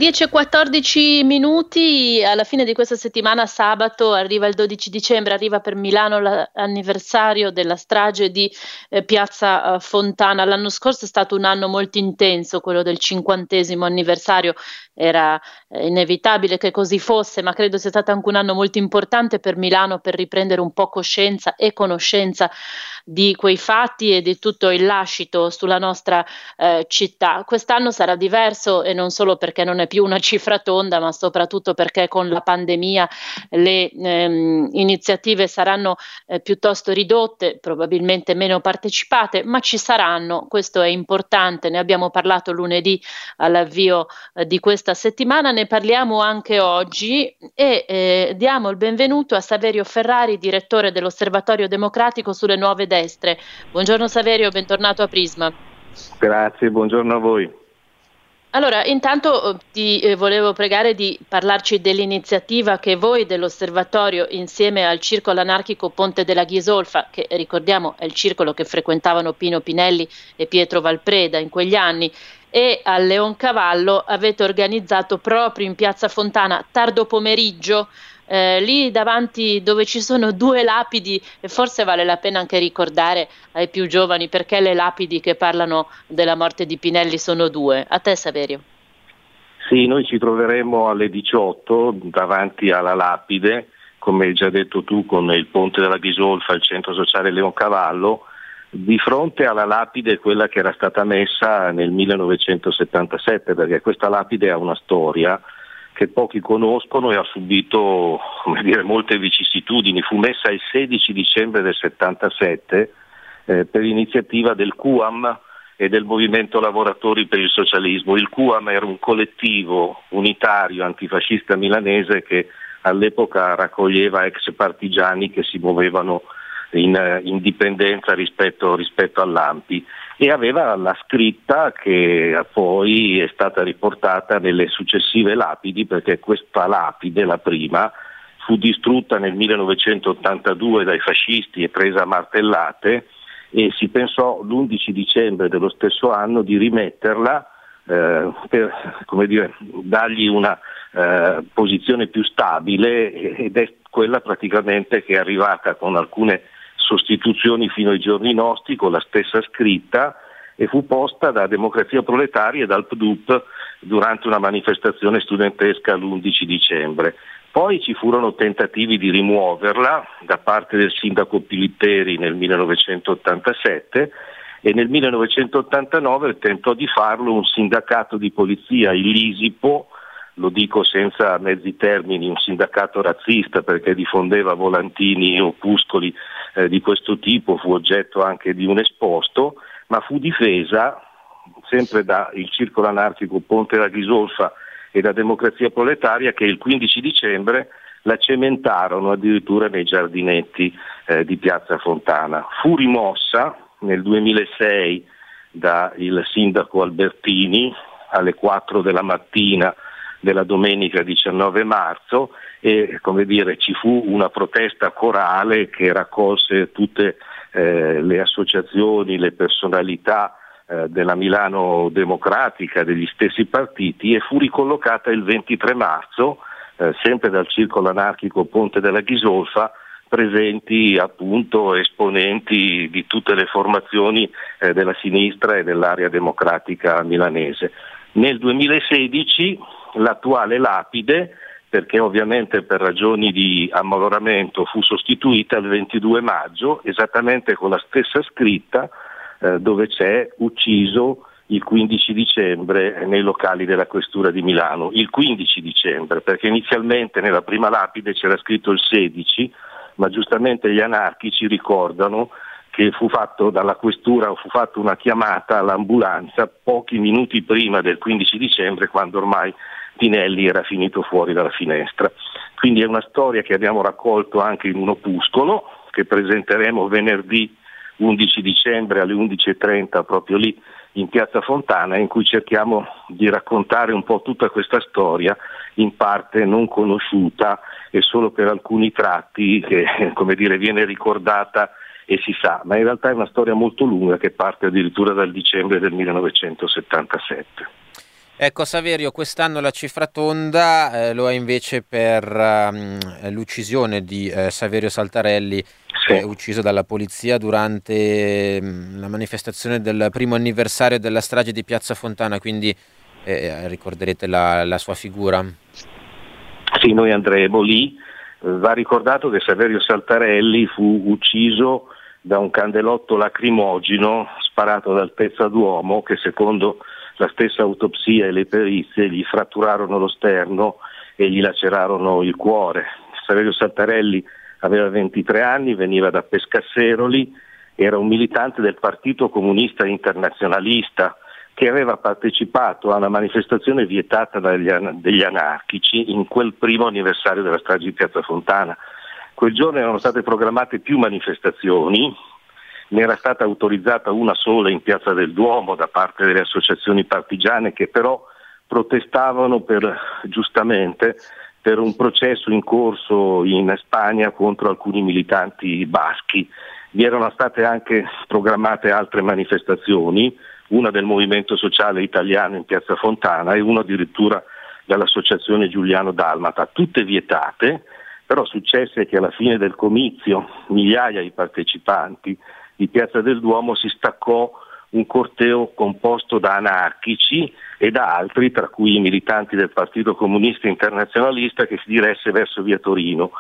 10.14 minuti, alla fine di questa settimana, sabato, arriva il 12 dicembre, arriva per Milano l'anniversario della strage di eh, Piazza eh, Fontana. L'anno scorso è stato un anno molto intenso, quello del cinquantesimo anniversario, era eh, inevitabile che così fosse, ma credo sia stato anche un anno molto importante per Milano per riprendere un po' coscienza e conoscenza di quei fatti e di tutto il lascito sulla nostra città. Quest'anno sarà diverso e non solo perché perché non è più una cifra tonda, ma soprattutto perché con la pandemia le ehm, iniziative saranno eh, piuttosto ridotte, probabilmente meno partecipate, ma ci saranno, questo è importante, ne abbiamo parlato lunedì all'avvio eh, di questa settimana, ne parliamo anche oggi e eh, diamo il benvenuto a Saverio Ferrari, direttore dell'Osservatorio Democratico sulle Nuove Destre. Buongiorno Saverio, bentornato a Prisma. Grazie, buongiorno a voi. Allora, intanto eh, ti eh, volevo pregare di parlarci dell'iniziativa che voi dell'Osservatorio, insieme al Circolo Anarchico Ponte della Ghisolfa, che ricordiamo è il circolo che frequentavano Pino Pinelli e Pietro Valpreda in quegli anni, e al Leoncavallo avete organizzato proprio in Piazza Fontana tardo pomeriggio eh, lì davanti dove ci sono due lapidi e forse vale la pena anche ricordare ai più giovani perché le lapidi che parlano della morte di Pinelli sono due. A te Saverio. Sì, noi ci troveremo alle 18 davanti alla lapide, come hai già detto tu, con il ponte della Bisolfa, il centro sociale Leoncavallo, di fronte alla lapide, quella che era stata messa nel 1977, perché questa lapide ha una storia che pochi conoscono e ha subito dire, molte vicissitudini. Fu messa il 16 dicembre del 77 eh, per iniziativa del QAM e del Movimento Lavoratori per il Socialismo. Il QAM era un collettivo unitario antifascista milanese che all'epoca raccoglieva ex partigiani che si muovevano in uh, indipendenza rispetto, rispetto all'AMPI e aveva la scritta che poi è stata riportata nelle successive lapidi perché questa lapide, la prima, fu distrutta nel 1982 dai fascisti e presa a martellate e si pensò l'11 dicembre dello stesso anno di rimetterla eh, per dire, dargli una eh, posizione più stabile ed è quella praticamente che è arrivata con alcune sostituzioni fino ai giorni nostri con la stessa scritta e fu posta da Democrazia Proletaria e dal PDUP durante una manifestazione studentesca l'11 dicembre. Poi ci furono tentativi di rimuoverla da parte del sindaco Pilitteri nel 1987 e nel 1989 tentò di farlo un sindacato di polizia, il Lisipo, lo dico senza mezzi termini, un sindacato razzista perché diffondeva volantini e opuscoli eh, di questo tipo, fu oggetto anche di un esposto, ma fu difesa sempre dal circolo anarchico Ponte della Ghisolfa e da Democrazia Proletaria che il 15 dicembre la cementarono addirittura nei giardinetti eh, di Piazza Fontana. Fu rimossa nel 2006 dal sindaco Albertini alle 4 della mattina della domenica 19 marzo e come dire, ci fu una protesta corale che raccolse tutte eh, le associazioni, le personalità eh, della Milano democratica, degli stessi partiti e fu ricollocata il 23 marzo, eh, sempre dal circolo anarchico Ponte della Ghisolfa, presenti appunto esponenti di tutte le formazioni eh, della sinistra e dell'area democratica milanese. Nel 2016 l'attuale lapide, perché ovviamente per ragioni di ammaloramento fu sostituita il 22 maggio, esattamente con la stessa scritta eh, dove c'è ucciso il 15 dicembre nei locali della questura di Milano. Il 15 dicembre, perché inizialmente nella prima lapide c'era scritto il 16, ma giustamente gli anarchici ricordano che fu fatto dalla questura, fu fatta una chiamata all'ambulanza pochi minuti prima del 15 dicembre, quando ormai Pinelli era finito fuori dalla finestra. Quindi è una storia che abbiamo raccolto anche in un opuscolo che presenteremo venerdì 11 dicembre alle 11.30 proprio lì in Piazza Fontana in cui cerchiamo di raccontare un po' tutta questa storia in parte non conosciuta e solo per alcuni tratti che come dire, viene ricordata e si sa, ma in realtà è una storia molto lunga che parte addirittura dal dicembre del 1977. Ecco Saverio, quest'anno la cifra tonda eh, lo è invece per um, l'uccisione di eh, Saverio Saltarelli, sì. eh, ucciso dalla polizia durante um, la manifestazione del primo anniversario della strage di Piazza Fontana, quindi eh, ricorderete la, la, sua figura. Sì, noi andremo lì. Va ricordato che Saverio Saltarelli fu ucciso da un candelotto lacrimogeno sparato ad altezza d'uomo che secondo la stessa autopsia e le perizie gli fratturarono lo sterno e gli lacerarono il cuore. Saverio Saltarelli aveva 23 anni, veniva da Pescasseroli, era un militante del Partito Comunista Internazionalista che aveva partecipato a una manifestazione vietata dagli, degli anarchici in quel primo anniversario della strage di Piazza Fontana. Quel giorno erano state programmate più manifestazioni, ne era stata autorizzata una sola in Piazza del Duomo da parte delle associazioni partigiane che però protestavano per, giustamente per un processo in corso in Spagna contro alcuni militanti baschi. Vi erano state anche programmate altre manifestazioni, una del Movimento Sociale Italiano in Piazza Fontana e una addirittura dall'Associazione Giuliano Dalmata, tutte vietate, però successe che alla fine del comizio migliaia di partecipanti di Piazza del Duomo si staccò un corteo composto da anarchici e da altri, tra cui i militanti del Partito Comunista Internazionalista, che si diresse verso via Torino.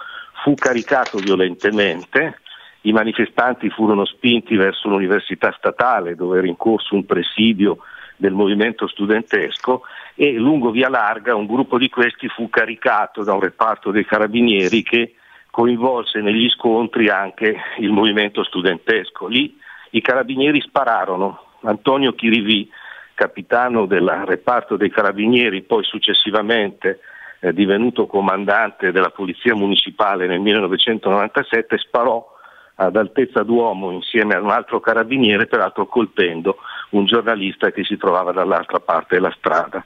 Fu caricato violentemente, i manifestanti furono spinti verso l'Università Statale, dove era in corso un presidio del movimento studentesco e lungo via Larga un gruppo di questi fu caricato da un reparto dei carabinieri che coinvolse negli scontri anche il movimento studentesco. Lì i carabinieri spararono. Antonio Chirivi, capitano del reparto dei carabinieri, poi successivamente eh, divenuto comandante della polizia municipale nel 1997, sparò ad altezza d'uomo insieme a un altro carabiniere, peraltro colpendo un giornalista che si trovava dall'altra parte della strada.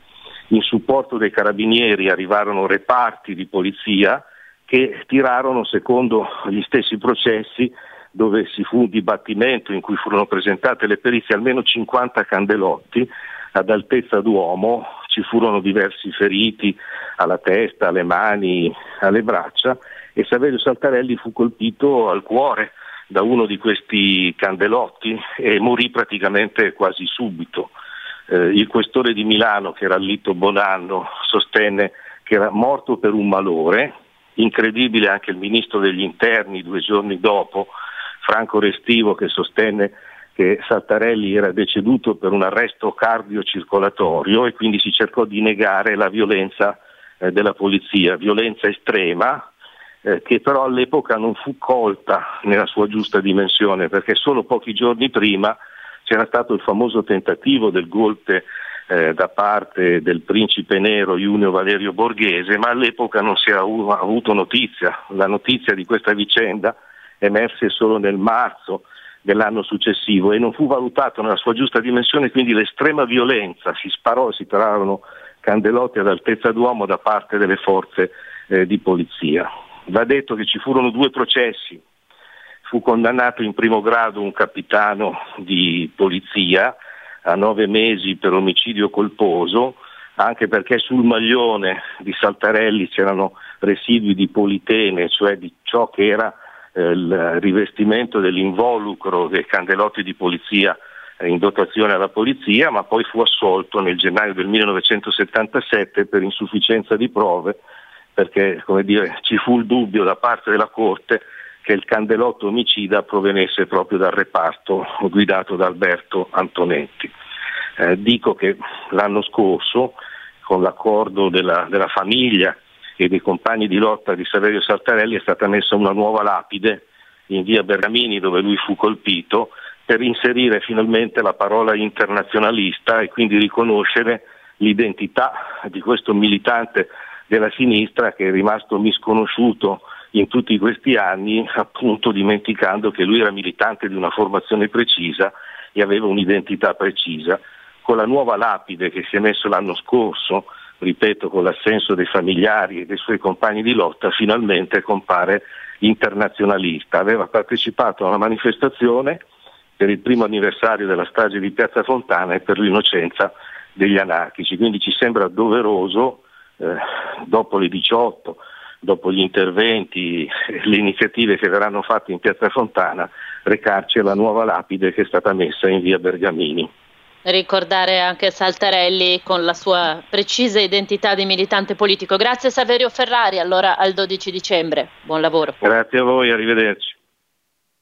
In supporto dei carabinieri arrivarono reparti di polizia che tirarono secondo gli stessi processi dove si fu un dibattimento in cui furono presentate le perizie almeno 50 candelotti ad altezza d'uomo, ci furono diversi feriti alla testa, alle mani, alle braccia e Saverio Saltarelli fu colpito al cuore da uno di questi candelotti e morì praticamente quasi subito. Eh, il questore di Milano, che era Lito Bonanno, sostenne che era morto per un malore, incredibile anche il ministro degli interni due giorni dopo, Franco Restivo, che sostenne che Saltarelli era deceduto per un arresto cardiocircolatorio e quindi si cercò di negare la violenza eh, della polizia, violenza estrema eh, che però all'epoca non fu colta nella sua giusta dimensione perché solo pochi giorni prima c'era stato il famoso tentativo del golpe eh, da parte del principe nero Junio Valerio Borghese, ma all'epoca non si era avuto notizia. La notizia di questa vicenda emerse solo nel marzo dell'anno successivo e non fu valutato nella sua giusta dimensione, quindi l'estrema violenza, si sparò e si tirarono candelotti ad altezza d'uomo da parte delle forze eh, di polizia. Va detto che ci furono due processi, fu condannato in primo grado un capitano di polizia a nove mesi per omicidio colposo, anche perché sul maglione di Saltarelli c'erano residui di politene, cioè di ciò che era eh, il rivestimento dell'involucro dei candelotti di polizia eh, in dotazione alla polizia, ma poi fu assolto nel gennaio del 1977 per insufficienza di prove, perché dire, ci fu il dubbio da parte della Corte che il candelotto omicida provenisse proprio dal reparto guidato da Alberto Antonetti. Eh, dico che l'anno scorso, con l'accordo della, della, famiglia e dei compagni di lotta di Saverio Saltarelli, è stata messa una nuova lapide in via Bergamini dove lui fu colpito per inserire finalmente la parola internazionalista e quindi riconoscere l'identità di questo militante della sinistra che è rimasto misconosciuto in tutti questi anni, appunto dimenticando che lui era militante di una formazione precisa e aveva un'identità precisa. Con la nuova lapide che si è messo l'anno scorso, ripeto, con l'assenso dei familiari e dei suoi compagni di lotta, finalmente compare internazionalista. Aveva partecipato a una manifestazione per il primo anniversario della strage di Piazza Fontana e per l'innocenza degli anarchici, quindi ci sembra doveroso, eh, dopo le 18, dopo gli interventi, le iniziative che verranno fatte in Piazza Fontana, recarci alla nuova lapide che è stata messa in via Bergamini. Ricordare anche Saltarelli con la sua precisa identità di militante politico. Grazie Saverio Ferrari, allora al 12 dicembre. Buon lavoro. Grazie a voi, arrivederci.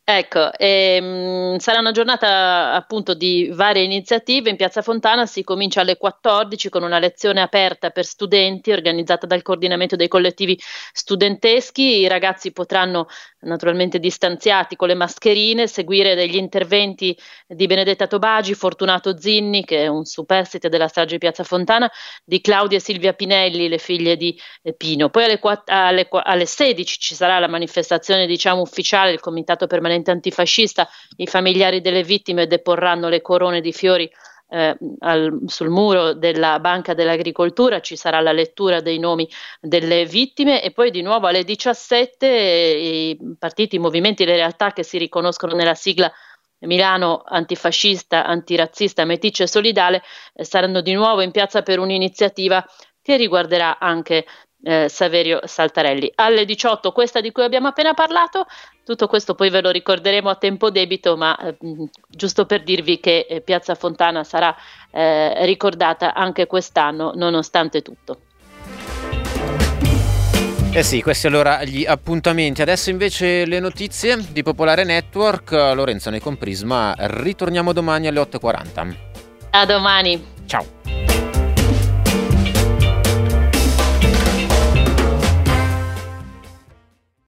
Ecco, ehm, sarà una giornata appunto di varie iniziative. In Piazza Fontana si comincia alle 14 con una lezione aperta per studenti organizzata dal coordinamento dei collettivi studenteschi. I ragazzi potranno naturalmente distanziati con le mascherine seguire degli interventi di Benedetta Tobagi, Fortunato Zinni, che è un superstite della strage di Piazza Fontana, di Claudia e Silvia Pinelli, le figlie di Pino. Poi alle, alle, alle 16 ci sarà la manifestazione diciamo ufficiale del Comitato Permanente movimento antifascista, i familiari delle vittime deporranno le corone di fiori eh, al, sul muro della Banca dell'Agricoltura, ci sarà la lettura dei nomi delle vittime e poi di nuovo alle 17 eh, i partiti, i movimenti, le realtà che si riconoscono nella sigla Milano antifascista, antirazzista, meticcia e solidale eh, saranno di nuovo in piazza per un'iniziativa che riguarderà anche eh, Saverio Saltarelli. Alle 18 questa di cui abbiamo appena parlato, tutto questo poi ve lo ricorderemo a tempo debito, ma eh, giusto per dirvi che eh, Piazza Fontana sarà eh, ricordata anche quest'anno nonostante tutto. Eh sì, questi allora gli appuntamenti. Adesso invece le notizie di Popolare Network. Lorenzo ne con Prisma. Ritorniamo domani alle 8.40. A domani. Ciao.